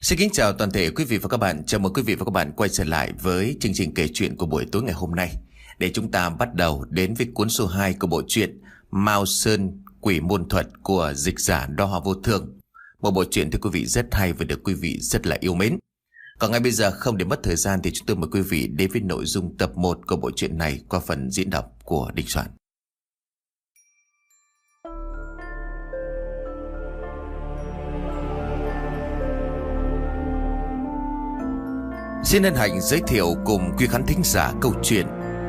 Xin kính chào toàn thể quý vị và các bạn. Chào mừng quý vị và các bạn quay trở lại với chương trình kể chuyện của buổi tối ngày hôm nay. Để chúng ta bắt đầu đến với cuốn số 2 của bộ truyện Mao Sơn, Quỷ Môn Thuật của dịch giả Đo Hòa Vô Thường Một bộ truyện thưa quý vị rất hay và được quý vị rất là yêu mến. Còn ngay bây giờ không để mất thời gian thì chúng tôi mời quý vị đến với nội dung tập 1 của bộ truyện này qua phần diễn đọc của Đinh Soạn. Xin hân hạnh giới thiệu cùng quý khán thính giả câu chuyện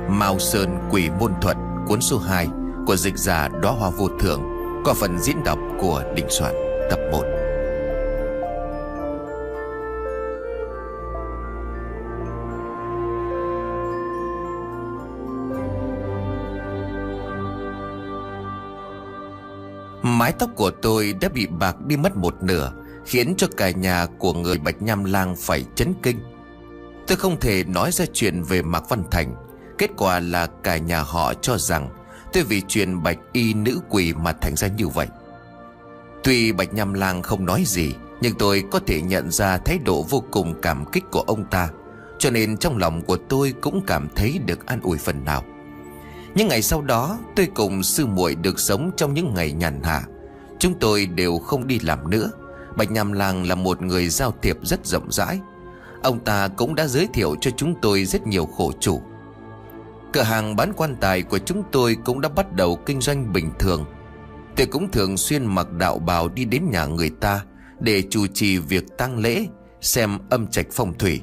Mao Sơn Quỷ Môn Thuật, cuốn số 2 của dịch giả Đóa Hoa Vô Thường qua phần diễn đọc của Đình Soạn, tập 1. Mái tóc của tôi đã bị bạc đi mất một nửa, Khiến cho cả nhà của người Bạch Nham Lang phải chấn kinh Tôi không thể nói ra chuyện về Mạc Văn Thành. Kết quả là cả nhà họ cho rằng Tôi vì chuyện bạch y nữ quỷ mà thành ra như vậy. Tuy Bạch Nham Lang không nói gì, Nhưng tôi có thể nhận ra thái độ vô cùng cảm kích của ông ta, Cho nên trong lòng của tôi cũng cảm thấy được an ủi phần nào. Những ngày sau đó, tôi cùng sư muội được sống trong những ngày nhàn hạ. Chúng tôi đều không đi làm nữa. Bạch Nham Lang là một người giao thiệp rất rộng rãi. Ông ta cũng đã giới thiệu cho chúng tôi rất nhiều khổ chủ. Cửa hàng bán quan tài của chúng tôi cũng đã bắt đầu kinh doanh bình thường. Tôi cũng thường xuyên mặc đạo bào đi đến nhà người ta Để chủ trì việc tang lễ, Xem âm trạch phong thủy.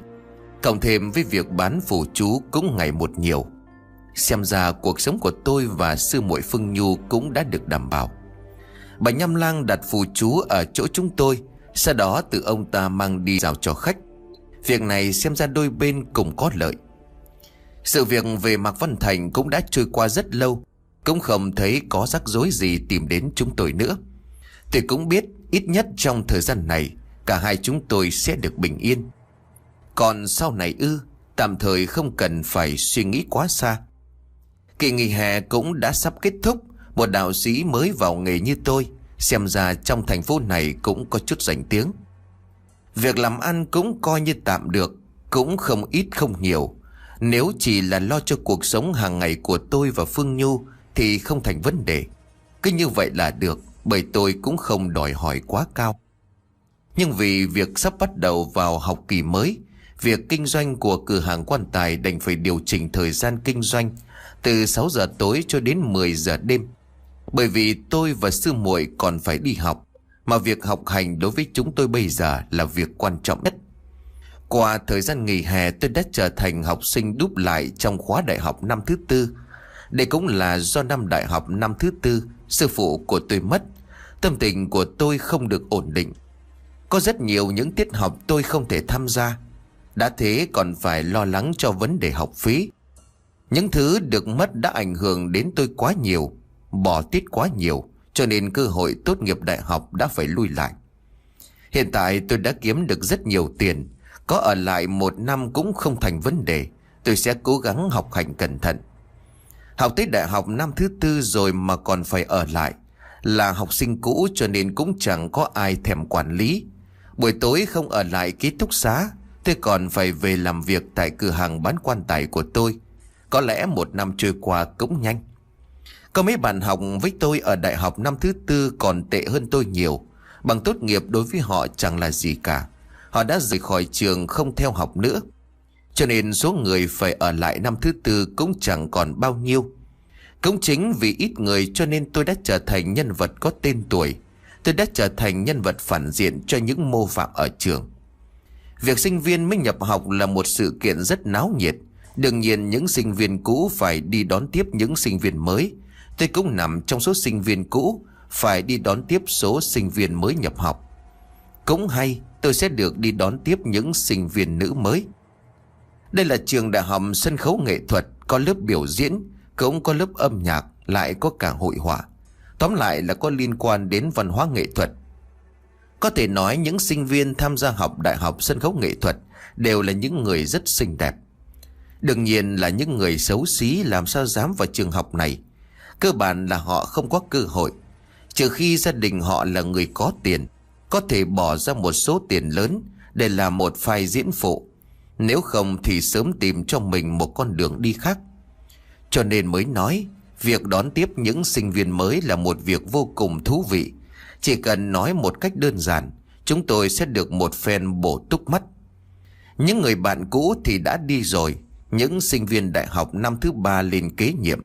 Cộng thêm với việc bán phù chú cũng ngày một nhiều. Xem ra cuộc sống của tôi và sư muội Phương Nhu cũng đã được đảm bảo. Bà Nhâm Lang đặt phù chú ở chỗ chúng tôi, Sau đó từ ông ta mang đi giao cho khách. Việc này xem ra đôi bên cùng có lợi. Sự việc về Mạc Văn Thành cũng đã trôi qua rất lâu, Cũng không thấy có rắc rối gì tìm đến chúng tôi nữa. Tôi cũng biết ít nhất trong thời gian này, Cả hai chúng tôi sẽ được bình yên. Còn sau này ư, Tạm thời không cần phải suy nghĩ quá xa. Kỳ nghỉ hè cũng đã sắp kết thúc, Một đạo sĩ mới vào nghề như tôi, Xem ra trong thành phố này cũng có chút danh tiếng. Việc làm ăn cũng coi như tạm được, Cũng không ít không nhiều. Nếu chỉ là lo cho cuộc sống hàng ngày của tôi và Phương Nhu Thì không thành vấn đề. Cứ như vậy là được, Bởi tôi cũng không đòi hỏi quá cao. Nhưng vì việc sắp bắt đầu vào học kỳ mới, Việc kinh doanh của cửa hàng quan tài đành phải điều chỉnh thời gian kinh doanh Từ 6 giờ tối cho đến 10 giờ đêm. Bởi vì tôi và sư muội còn phải đi học mà việc học hành đối với chúng tôi bây giờ là việc quan trọng nhất. Qua thời gian nghỉ hè, tôi đã trở thành học sinh đúp lại trong khóa đại học năm thứ tư. Đây cũng là do năm đại học năm thứ tư, Sư phụ của tôi mất. Tâm tình của tôi không được ổn định. Có rất nhiều những tiết học tôi không thể tham gia. Đã thế còn phải lo lắng cho vấn đề học phí. Những thứ được mất đã ảnh hưởng đến tôi quá nhiều, Bỏ tiết quá nhiều cho nên cơ hội tốt nghiệp đại học đã phải lui lại. Hiện tại tôi đã kiếm được rất nhiều tiền. Có ở lại một năm cũng không thành vấn đề. Tôi sẽ cố gắng học hành cẩn thận. Học tới đại học năm thứ tư rồi mà còn phải ở lại. Là học sinh cũ cho nên cũng chẳng có ai thèm quản lý. Buổi tối không ở lại ký túc xá, Tôi còn phải về làm việc tại cửa hàng bán quan tài của tôi. Có lẽ một năm trôi qua cũng nhanh có mấy bạn học với tôi ở đại học năm thứ tư còn tệ hơn tôi nhiều. Bằng tốt nghiệp đối với họ chẳng là gì cả. Họ đã rời khỏi trường không theo học nữa. Cho nên số người phải ở lại năm thứ tư cũng chẳng còn bao nhiêu. Cũng chính vì ít người cho nên tôi đã trở thành nhân vật có tên tuổi. Tôi đã trở thành nhân vật phản diện cho những mô phạm ở trường. Việc sinh viên mới nhập học là một sự kiện rất náo nhiệt. Đương nhiên, những sinh viên cũ phải đi đón tiếp những sinh viên mới Tôi cũng nằm trong số sinh viên cũ, Phải đi đón tiếp số sinh viên mới nhập học. Cũng hay, tôi sẽ được đi đón tiếp những sinh viên nữ mới. Đây là trường đại học sân khấu nghệ thuật, Có lớp biểu diễn, Cũng có lớp âm nhạc, Lại có cả hội họa. Tóm lại là có liên quan đến văn hóa nghệ thuật. Có thể nói những sinh viên tham gia học đại học sân khấu nghệ thuật Đều là những người rất xinh đẹp. Đương nhiên là những người xấu xí làm sao dám vào trường học này. Cơ bản là họ không có cơ hội. Trừ khi gia đình họ là người có tiền, Có thể bỏ ra một số tiền lớn Để làm một phai diễn phụ. Nếu không thì sớm tìm cho mình một con đường đi khác. Cho nên mới nói, Việc đón tiếp những sinh viên mới là một việc vô cùng thú vị. Chỉ cần nói một cách đơn giản, Chúng tôi sẽ được một phen bổ túc mắt. Những người bạn cũ thì đã đi rồi, Những sinh viên đại học năm thứ ba lên kế nhiệm.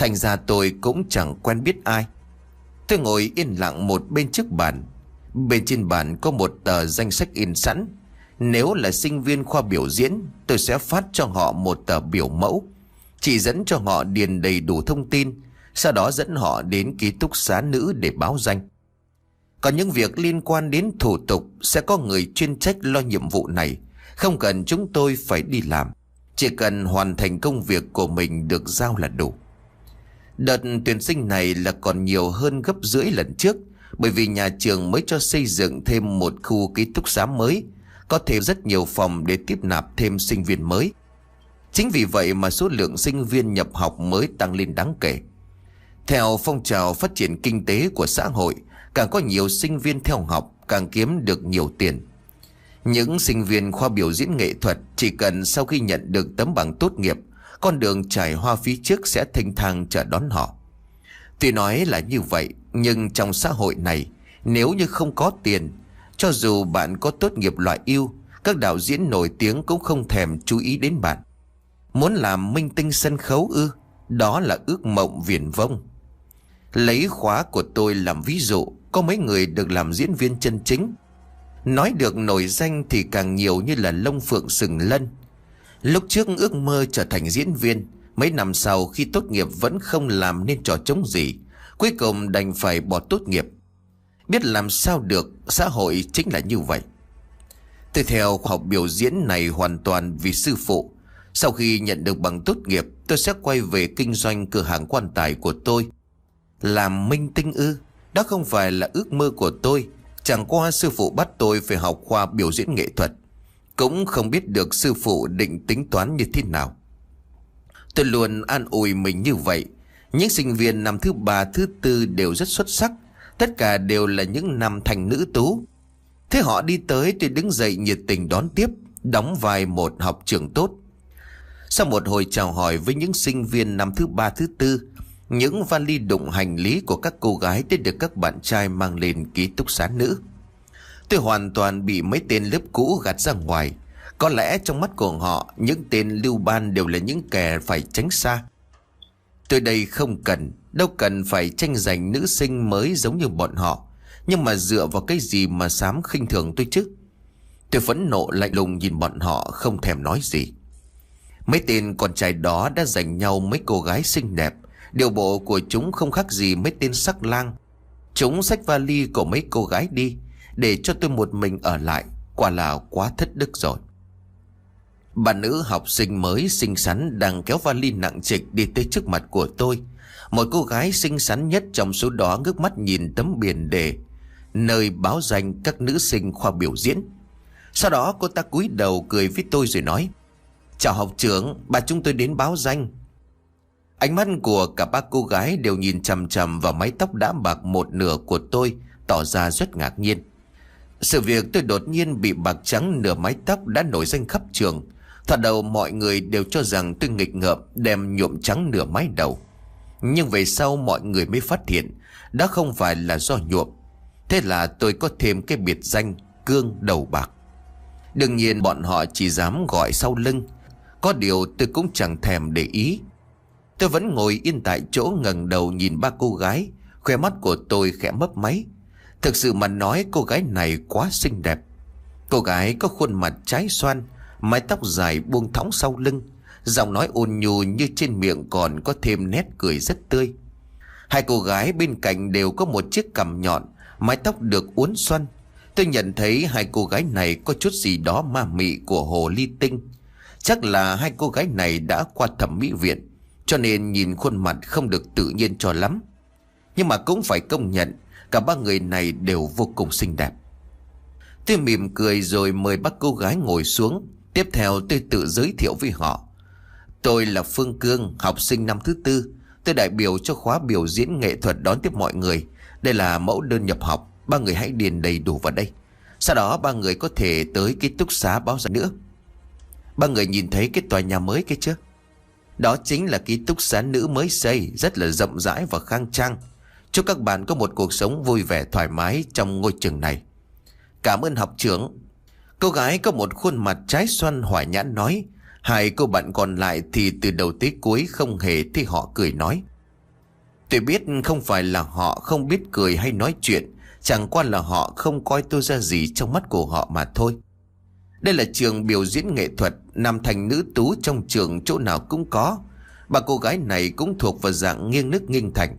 Thành ra tôi cũng chẳng quen biết ai. Tôi ngồi yên lặng một bên trước bàn. Bên trên bàn có một tờ danh sách in sẵn. Nếu là sinh viên khoa biểu diễn, Tôi sẽ phát cho họ một tờ biểu mẫu. Chỉ dẫn cho họ điền đầy đủ thông tin, Sau đó dẫn họ đến ký túc xá nữ để báo danh. Còn những việc liên quan đến thủ tục Sẽ có người chuyên trách lo nhiệm vụ này. Không cần chúng tôi phải đi làm. Chỉ cần hoàn thành công việc của mình được giao là đủ. Đợt tuyển sinh này là còn nhiều hơn gấp rưỡi lần trước bởi vì nhà trường mới cho xây dựng thêm một khu ký túc xá mới, có thêm rất nhiều phòng để tiếp nạp thêm sinh viên mới. Chính vì vậy mà số lượng sinh viên nhập học mới tăng lên đáng kể. Theo phong trào phát triển kinh tế của xã hội, càng có nhiều sinh viên theo học, càng kiếm được nhiều tiền. Những sinh viên khoa biểu diễn nghệ thuật chỉ cần sau khi nhận được tấm bằng tốt nghiệp, con đường trải hoa phía trước sẽ thanh thang chờ đón họ. Tuy nói là như vậy, nhưng trong xã hội này, nếu như không có tiền, cho dù bạn có tốt nghiệp loại yêu, các đạo diễn nổi tiếng cũng không thèm chú ý đến bạn. Muốn làm minh tinh sân khấu ư, đó là ước mộng viển vông. Lấy khóa của tôi làm ví dụ, có mấy người được làm diễn viên chân chính. Nói được nổi danh thì càng nhiều như là lông phượng sừng lân. Lúc trước ước mơ trở thành diễn viên, mấy năm sau khi tốt nghiệp vẫn không làm nên trò chống gì, Cuối cùng đành phải bỏ tốt nghiệp. Biết làm sao được Xã hội chính là như vậy. Tôi theo học biểu diễn này hoàn toàn vì sư phụ. Sau khi nhận được bằng tốt nghiệp Tôi sẽ quay về kinh doanh cửa hàng quan tài của tôi. Làm minh tinh ư Đó không phải là ước mơ của tôi. Chẳng qua sư phụ bắt tôi phải học khoa biểu diễn nghệ thuật. Cũng không biết được sư phụ định tính toán như thế nào Tôi luôn an ủi mình như vậy những sinh viên năm thứ ba, thứ tư đều rất xuất sắc. Tất cả đều là những nam thành nữ tú. Thế họ đi tới tôi đứng dậy nhiệt tình đón tiếp, đóng vai một học trường tốt. Sau một hồi chào hỏi với những sinh viên năm thứ ba, thứ tư, những vali đụng hành lý của các cô gái đã được các bạn trai mang lên ký túc xá nữ. Tôi hoàn toàn bị mấy tên lớp cũ gạt ra ngoài. Có lẽ trong mắt của họ, những tên lưu ban đều là những kẻ phải tránh xa. Tôi đây không cần, đâu cần phải tranh giành nữ sinh mới giống như bọn họ. Nhưng mà dựa vào cái gì mà dám khinh thường tôi chứ? Tôi phẫn nộ lạnh lùng nhìn bọn họ không thèm nói gì. Mấy tên con trai đó đã giành nhau mấy cô gái xinh đẹp. Điều bộ của chúng không khác gì mấy tên sắc lang. Chúng xách vali của mấy cô gái đi, để cho tôi một mình ở lại. Quả là quá thất đức rồi. Bà nữ học sinh mới xinh xắn đang kéo vali nặng trịch đi tới trước mặt của tôi. Một cô gái xinh xắn nhất trong số đó ngước mắt nhìn tấm biển đề nơi báo danh các nữ sinh khoa biểu diễn. Sau đó cô ta cúi đầu cười với tôi rồi nói Chào học trưởng, bà chúng tôi đến báo danh. Ánh mắt của cả ba cô gái đều nhìn chằm chằm vào mái tóc đã bạc một nửa của tôi tỏ ra rất ngạc nhiên. Sự việc tôi đột nhiên bị bạc trắng nửa mái tóc đã nổi danh khắp trường Thật đầu mọi người đều cho rằng tôi nghịch ngợm, đem nhuộm trắng nửa mái đầu. Nhưng về sau mọi người mới phát hiện, đó không phải là do nhuộm. Thế là tôi có thêm cái biệt danh cương đầu bạc. Đương nhiên bọn họ chỉ dám gọi sau lưng. Có điều tôi cũng chẳng thèm để ý. Tôi vẫn ngồi yên tại chỗ ngẩng đầu nhìn ba cô gái. Khoe mắt của tôi khẽ mấp máy. Thực sự mà nói cô gái này quá xinh đẹp. Cô gái có khuôn mặt trái xoan, mái tóc dài buông thõng sau lưng, giọng nói ôn nhu như trên miệng còn có thêm nét cười rất tươi. Hai cô gái bên cạnh đều có một chiếc cằm nhọn, mái tóc được uốn xoăn. Tôi nhận thấy hai cô gái này có chút gì đó ma mị của hồ ly tinh. Chắc là hai cô gái này đã qua thẩm mỹ viện, cho nên nhìn khuôn mặt không được tự nhiên cho lắm. Nhưng mà cũng phải công nhận, cả ba người này đều vô cùng xinh đẹp. Tôi mỉm cười rồi mời bác cô gái ngồi xuống. Tiếp theo tôi tự giới thiệu với họ. Tôi là Phương Cương, học sinh năm thứ tư. Tôi đại biểu cho khóa biểu diễn nghệ thuật đón tiếp mọi người. Đây là mẫu đơn nhập học. Ba người hãy điền đầy đủ vào đây. Sau đó ba người có thể tới ký túc xá báo ra nữa Ba người nhìn thấy cái tòa nhà mới kia chưa Đó chính là ký túc xá nữ mới xây Rất là rộng rãi và khang trang Chúc các bạn có một cuộc sống vui vẻ, thoải mái trong ngôi trường này. Cảm ơn học trưởng. Cô gái có một khuôn mặt trái xoan hỏa nhãn nói, Hai cô bạn còn lại thì từ đầu tới cuối không hề thấy họ cười nói. Tôi biết không phải là họ không biết cười hay nói chuyện, Chẳng qua là họ không coi tôi ra gì trong mắt của họ mà thôi. Đây là trường biểu diễn nghệ thuật, Nam thành nữ tú trong trường chỗ nào cũng có. Bà cô gái này cũng thuộc vào dạng nghiêng nước nghiêng thành.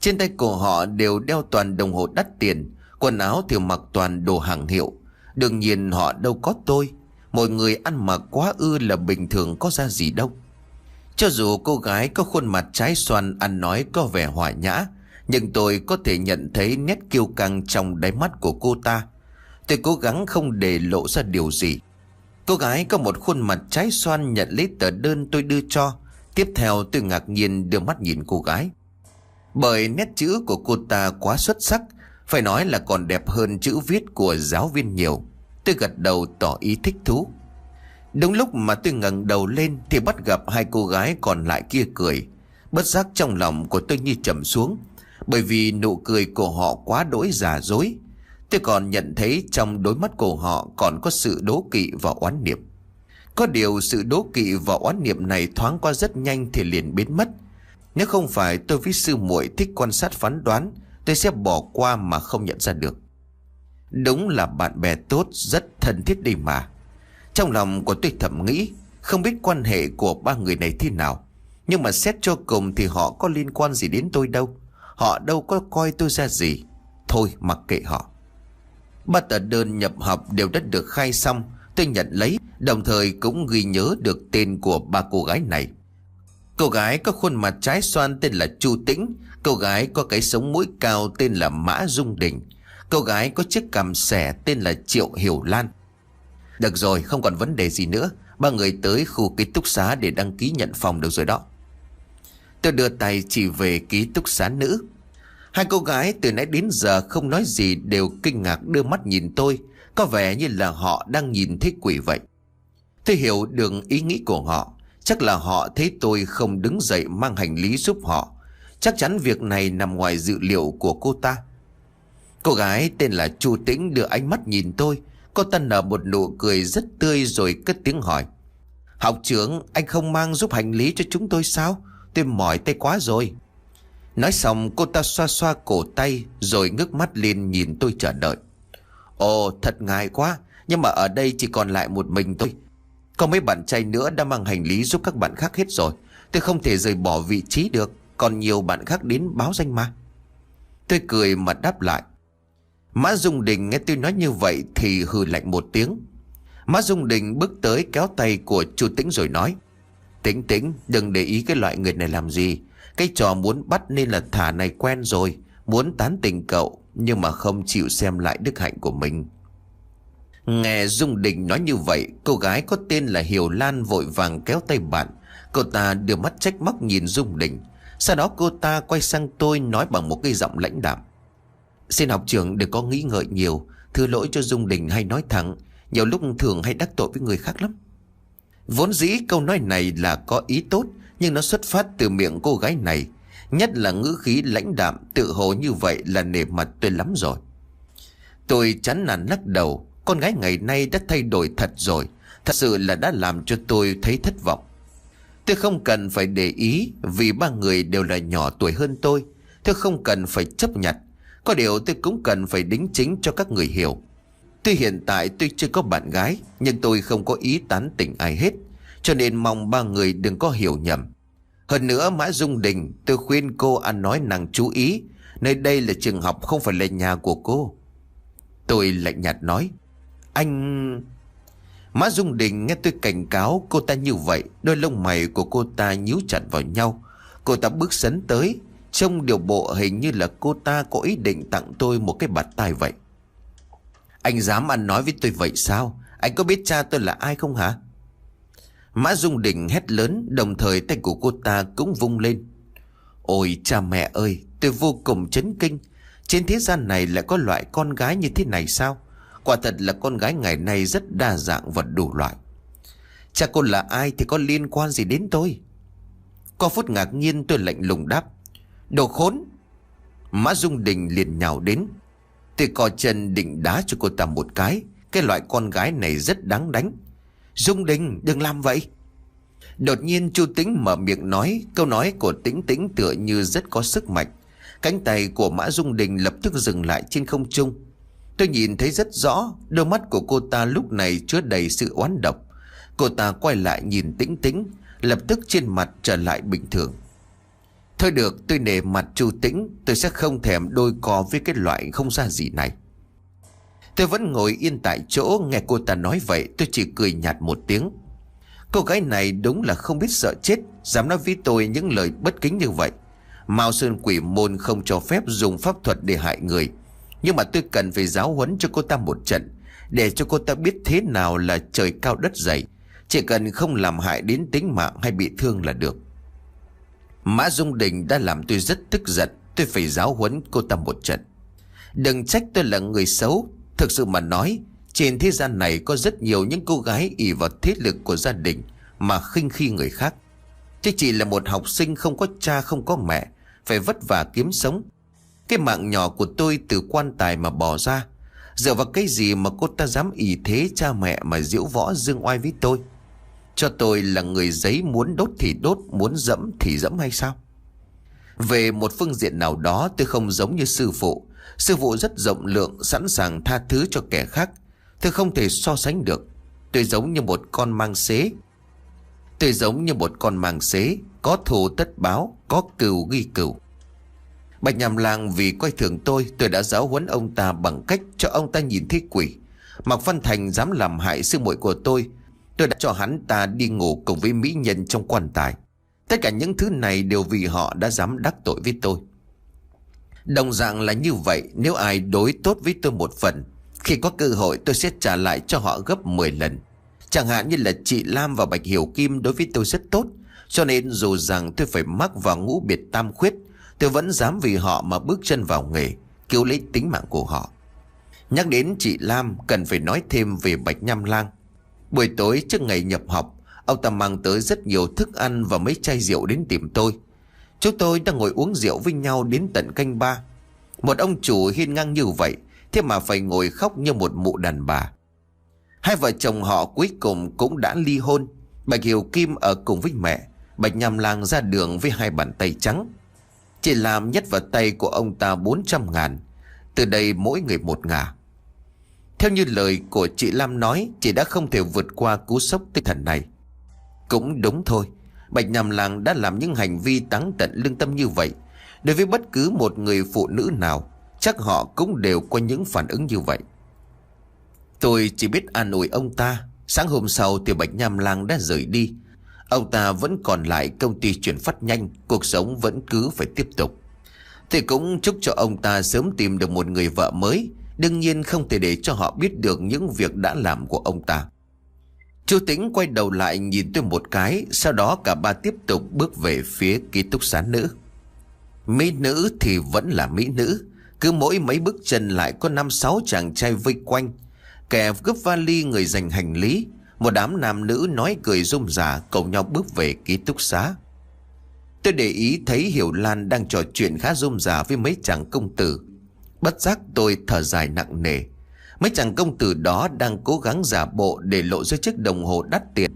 Trên tay của họ đều đeo toàn đồng hồ đắt tiền, Quần áo thì mặc toàn đồ hàng hiệu. Đương nhiên họ đâu có tôi Mọi người ăn mặc quá ư là bình thường có ra gì đâu. Cho dù cô gái có khuôn mặt trái xoan ăn nói có vẻ hòa nhã, Nhưng tôi có thể nhận thấy nét kiêu căng trong đáy mắt của cô ta. Tôi cố gắng không để lộ ra điều gì. Cô gái có một khuôn mặt trái xoan nhận lấy tờ đơn tôi đưa cho. Tiếp theo tôi ngạc nhiên đưa mắt nhìn cô gái. Bởi nét chữ của cô ta quá xuất sắc, Phải nói là còn đẹp hơn chữ viết của giáo viên nhiều. Tôi gật đầu tỏ ý thích thú. Đúng lúc mà tôi ngẩng đầu lên Thì bắt gặp hai cô gái còn lại kia cười. Bất giác trong lòng của tôi như trầm xuống, Bởi vì nụ cười của họ quá đỗi giả dối. Tôi còn nhận thấy trong đôi mắt của họ Còn có sự đố kỵ và oán niệm. Có điều sự đố kỵ và oán niệm này thoáng qua rất nhanh thì liền biến mất. Nếu không phải tôi với sư muội thích quan sát phán đoán, Tôi sẽ bỏ qua mà không nhận ra được. Đúng là bạn bè tốt, Rất thân thiết đi mà. Trong lòng của tôi thầm nghĩ, Không biết quan hệ của ba người này thế nào. Nhưng mà xét cho cùng Thì họ có liên quan gì đến tôi đâu. Họ đâu có coi tôi ra gì. Thôi, mặc kệ họ. Ba tờ đơn nhập học đều đã được khai xong, Tôi nhận lấy, Đồng thời cũng ghi nhớ được tên của ba cô gái này. Cô gái có khuôn mặt trái xoan tên là Chu Tĩnh. Cô gái có cái sống mũi cao tên là Mã Dung Đình. Cô gái có chiếc cằm xẻ tên là Triệu Hiểu Lan. Được rồi, không còn vấn đề gì nữa. Ba người tới khu ký túc xá để đăng ký nhận phòng được rồi đó. Tôi đưa tay chỉ về ký túc xá nữ. Hai cô gái từ nãy đến giờ không nói gì đều kinh ngạc đưa mắt nhìn tôi. Có vẻ như là họ đang nhìn thấy quỷ vậy. Tôi hiểu được ý nghĩ của họ. Chắc là họ thấy tôi không đứng dậy mang hành lý giúp họ. Chắc chắn việc này nằm ngoài dự liệu của cô ta. Cô gái tên là Chu Tĩnh đưa ánh mắt nhìn tôi. Cô ta nở một nụ cười rất tươi rồi cất tiếng hỏi. Học trưởng, anh không mang giúp hành lý cho chúng tôi sao? Tôi mỏi tay quá rồi. Nói xong, cô ta xoa xoa cổ tay Rồi ngước mắt lên nhìn tôi chờ đợi. Ồ, thật ngại quá. Nhưng mà ở đây chỉ còn lại một mình tôi. Có mấy bạn trai nữa đã mang hành lý giúp các bạn khác hết rồi Tôi không thể rời bỏ vị trí được Còn nhiều bạn khác đến báo danh mà Tôi cười mà đáp lại Mã Dung Đình nghe tôi nói như vậy thì hừ lạnh một tiếng. Mã Dung Đình bước tới kéo tay của chu Tĩnh rồi nói. Tĩnh tĩnh, đừng để ý cái loại người này làm gì. Cái trò muốn bắt nên là thả này quen rồi. Muốn tán tình cậu, nhưng mà không chịu xem lại đức hạnh của mình. Nghe Dung Đình nói như vậy, cô gái có tên là Hiểu Lan vội vàng kéo tay bạn. Cô ta đưa mắt trách móc nhìn Dung Đình. Sau đó cô ta quay sang tôi nói bằng một cái giọng lãnh đạm. Xin học trưởng đừng có nghĩ ngợi nhiều Thư lỗi cho Dung Đình hay nói thẳng, Nhiều lúc thường hay đắc tội với người khác lắm Vốn dĩ câu nói này là có ý tốt, Nhưng nó xuất phát từ miệng cô gái này Nhất là ngữ khí lãnh đạm, Tự hồ như vậy là nề mặt tôi lắm rồi Tôi chán nản lắc đầu con gái ngày nay đã thay đổi thật rồi. Thật sự là đã làm cho tôi thấy thất vọng. Tôi không cần phải để ý Vì ba người đều là nhỏ tuổi hơn tôi. Tôi không cần phải chấp nhận. Có điều tôi cũng cần phải đính chính cho các người hiểu. Tuy hiện tại tôi chưa có bạn gái, Nhưng tôi không có ý tán tỉnh ai hết. Cho nên mong ba người đừng có hiểu nhầm. Hơn nữa, Mã Dung Đình, Tôi khuyên cô ăn nói nàng chú ý. Nơi đây là trường học, không phải là nhà của cô. Tôi lạnh nhạt nói. Anh... Mã Dung Đình nghe tôi cảnh cáo cô ta như vậy Đôi lông mày của cô ta nhíu chặt vào nhau Cô ta bước sấn tới Trông điều bộ hình như là cô ta có ý định tặng tôi một cái bạt tai vậy. Anh dám ăn nói với tôi vậy sao? Anh có biết cha tôi là ai không hả? Mã Dung Đình hét lớn đồng thời tay của cô ta cũng vung lên. Ôi cha mẹ ơi, tôi vô cùng chấn kinh. Trên thế gian này lại có loại con gái như thế này sao? Quả thật là con gái ngày nay rất đa dạng và đủ loại. Cha cô là ai thì có liên quan gì đến tôi? Có phút ngạc nhiên tôi lạnh lùng đáp. Đồ khốn! Mã Dung Đình liền nhào đến. Tôi co chân định đá cho cô ta một cái. Cái loại con gái này rất đáng đánh. Dung Đình, đừng làm vậy. Đột nhiên Chu Tĩnh mở miệng nói Câu nói của Tĩnh Tĩnh tựa như rất có sức mạnh. Cánh tay của Mã Dung Đình lập tức dừng lại trên không trung. Tôi nhìn thấy rất rõ, Đôi mắt của cô ta lúc này chứa đầy sự oán độc. Cô ta quay lại nhìn Tĩnh Tĩnh, Lập tức trên mặt trở lại bình thường. Thôi được, tôi nề mặt Chu Tĩnh, Tôi sẽ không thèm đôi co với cái loại không ra gì này. Tôi vẫn ngồi yên tại chỗ, Nghe cô ta nói vậy, tôi chỉ cười nhạt một tiếng. Cô gái này đúng là không biết sợ chết, Dám nói với tôi những lời bất kính như vậy. Mao Sơn quỷ môn không cho phép dùng pháp thuật để hại người. Nhưng mà tôi cần phải giáo huấn cho cô ta một trận, Để cho cô ta biết thế nào là trời cao đất dày. Chỉ cần không làm hại đến tính mạng hay bị thương là được. Mã Dung Đình đã làm tôi rất tức giận, Tôi phải giáo huấn cô ta một trận. Đừng trách tôi là người xấu, Thực sự mà nói, Trên thế gian này có rất nhiều những cô gái ỷ vào thế lực của gia đình Mà khinh khi người khác. Thế chỉ là một học sinh không có cha, không có mẹ, Phải vất vả kiếm sống cái mạng nhỏ của tôi từ quan tài mà bỏ ra. Dựa vào cái gì mà cô ta dám ỷ thế cha mẹ mà diễu võ dương oai với tôi? Cho tôi là người giấy muốn đốt thì đốt, Muốn dẫm thì dẫm hay sao? Về một phương diện nào đó, tôi không giống như sư phụ. Sư phụ rất rộng lượng, Sẵn sàng tha thứ cho kẻ khác. Tôi không thể so sánh được. Tôi giống như một con mang xế. Tôi giống như một con mang xế, Có thù tất báo, Có cừu ghi cừu. Bạch nhàm làng vì coi thường tôi Tôi đã giáo huấn ông ta bằng cách Cho ông ta nhìn thấy quỷ. Mạc Văn Thành dám làm hại sư muội của tôi Tôi đã cho hắn ta đi ngủ cùng với mỹ nhân trong quan tài. Tất cả những thứ này đều vì họ đã dám đắc tội với tôi. Đồng dạng là như vậy, Nếu ai đối tốt với tôi một phần, Khi có cơ hội tôi sẽ trả lại cho họ gấp 10 lần. Chẳng hạn như là chị Lam và Bạch Hiểu Kim đối với tôi rất tốt, Cho nên dù rằng tôi phải mắc vào ngũ biệt tam khuyết Tôi vẫn dám vì họ mà bước chân vào nghề, Cứu lấy tính mạng của họ. Nhắc đến chị Lam, cần phải nói thêm về Bạch Nham Lang. Buổi tối trước ngày nhập học, Ông ta mang tới rất nhiều thức ăn và mấy chai rượu đến tìm tôi. Chúng tôi đang ngồi uống rượu với nhau đến tận canh ba. Một ông chủ hiên ngang như vậy, Thế mà phải ngồi khóc như một mụ đàn bà. Hai vợ chồng họ cuối cùng cũng đã ly hôn. Bạch Hiểu Kim ở cùng với mẹ, Bạch Nham Lang ra đường với hai bàn tay trắng. Chỉ làm nhất vào tay của ông ta 400 ngàn. Từ đây mỗi người một ngả. Theo như lời của chị Lam nói, Chị đã không thể vượt qua cú sốc tinh thần này. Cũng đúng thôi, Bạch Nhàm Làng đã làm những hành vi táng tận lương tâm như vậy. Đối với bất cứ một người phụ nữ nào, Chắc họ cũng đều có những phản ứng như vậy. Tôi chỉ biết an ủi ông ta. Sáng hôm sau thì Bạch Nham Lang đã rời đi. Ông ta vẫn còn lại công ty chuyển phát nhanh Cuộc sống vẫn cứ phải tiếp tục Thì cũng chúc cho ông ta sớm tìm được một người vợ mới Đương nhiên không thể để cho họ biết được những việc đã làm của ông ta. Chú Tĩnh quay đầu lại nhìn tôi một cái, sau đó cả ba tiếp tục bước về phía ký túc xá nữ. Mỹ nữ thì vẫn là mỹ nữ, cứ mỗi mấy bước chân lại có năm sáu chàng trai vây quanh. Kẻ gấp vali người dành hành lý, một đám nam nữ nói cười rôm rả, cầu nhau bước về ký túc xá. Tôi để ý thấy Hiểu Lan đang trò chuyện khá rôm rả với mấy chàng công tử. Bất giác tôi thở dài nặng nề. Mấy chàng công tử đó đang cố gắng giả bộ để lộ ra chiếc đồng hồ đắt tiền.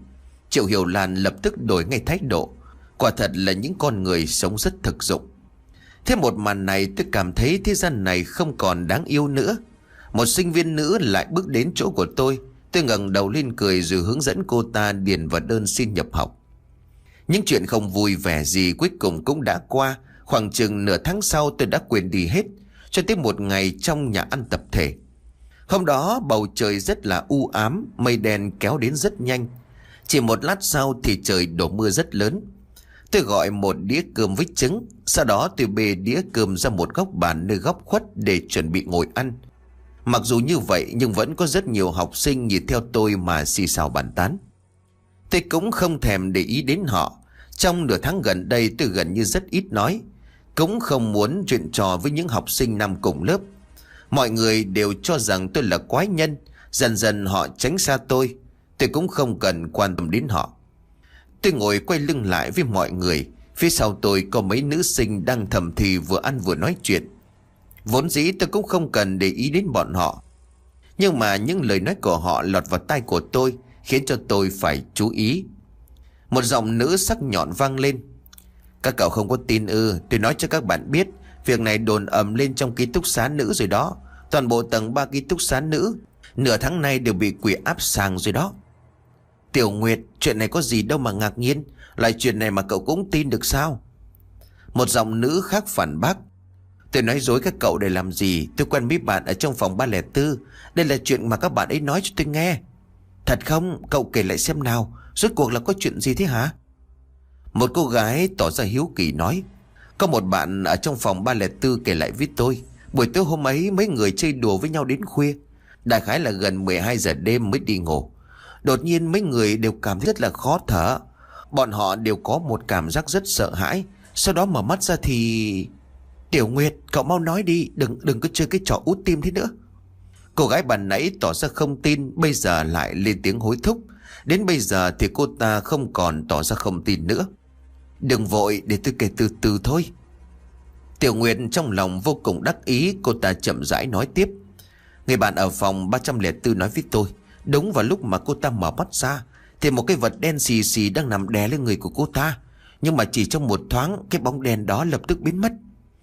Triệu Hiểu Lan lập tức đổi ngay thái độ. Quả thật là những con người sống rất thực dụng. Thế một màn này tôi cảm thấy thế gian này không còn đáng yêu nữa. Một sinh viên nữ lại bước đến chỗ của tôi. Tôi ngẩng đầu lên cười rồi hướng dẫn cô ta điền vào đơn xin nhập học Những chuyện không vui vẻ gì cuối cùng cũng đã qua Khoảng chừng nửa tháng sau tôi đã quên đi hết cho tới một ngày trong nhà ăn tập thể. Hôm đó bầu trời rất là u ám, mây đen kéo đến rất nhanh. Chỉ một lát sau thì trời đổ mưa rất lớn. Tôi gọi một đĩa cơm với trứng, sau đó tôi bê đĩa cơm ra một góc bàn nơi góc khuất để chuẩn bị ngồi ăn. Mặc dù như vậy, nhưng vẫn có rất nhiều học sinh nhìn theo tôi mà xì xào bàn tán. Tôi cũng không thèm để ý đến họ. Trong nửa tháng gần đây, tôi gần như rất ít nói. Cũng không muốn chuyện trò với những học sinh năm cùng lớp Mọi người đều cho rằng tôi là quái nhân Dần dần họ tránh xa tôi Tôi cũng không cần quan tâm đến họ Tôi ngồi quay lưng lại với mọi người Phía sau tôi có mấy nữ sinh đang thầm thì vừa ăn vừa nói chuyện Vốn dĩ tôi cũng không cần để ý đến bọn họ. Nhưng mà những lời nói của họ lọt vào tai của tôi, Khiến cho tôi phải chú ý. Một giọng nữ sắc nhọn vang lên. Các cậu không có tin ư, Tôi nói cho các bạn biết, Việc này đồn ầm lên trong ký túc xá nữ rồi đó. Toàn bộ tầng 3 ký túc xá nữ, Nửa tháng nay đều bị quỷ áp sàng rồi đó. Tiểu Nguyệt, Chuyện này có gì đâu mà ngạc nhiên. Lại chuyện này mà cậu cũng tin được sao? Một giọng nữ khác phản bác. Tôi nói dối các cậu để làm gì? Tôi quen mấy bạn ở trong phòng 304 Đây là chuyện mà các bạn ấy nói cho tôi nghe. Thật không? Cậu kể lại xem nào. Rốt cuộc là có chuyện gì thế hả? Một cô gái tỏ ra hiếu kỳ nói, Có một bạn ở trong phòng 304 kể lại với tôi. Buổi tối hôm ấy mấy người chơi đùa với nhau đến khuya. Đại khái là gần 12 giờ đêm mới đi ngủ. Đột nhiên mấy người đều cảm thấy rất là khó thở. Bọn họ đều có một cảm giác rất sợ hãi. Sau đó mở mắt ra thì... Tiểu Nguyệt, cậu mau nói đi Đừng đừng có chơi cái trò út tim thế nữa. Cô gái bàn nãy tỏ ra không tin Bây giờ lại lên tiếng hối thúc. Đến bây giờ thì cô ta không còn tỏ ra không tin nữa. Đừng vội để tôi kể từ từ thôi. Tiểu Nguyệt trong lòng vô cùng đắc ý Cô ta chậm rãi nói tiếp. Người bạn ở phòng 304 nói với tôi Đúng vào lúc mà cô ta mở mắt ra Thì một cái vật đen xì xì đang nằm đè lên người của cô ta. Nhưng mà chỉ trong một thoáng Cái bóng đen đó lập tức biến mất.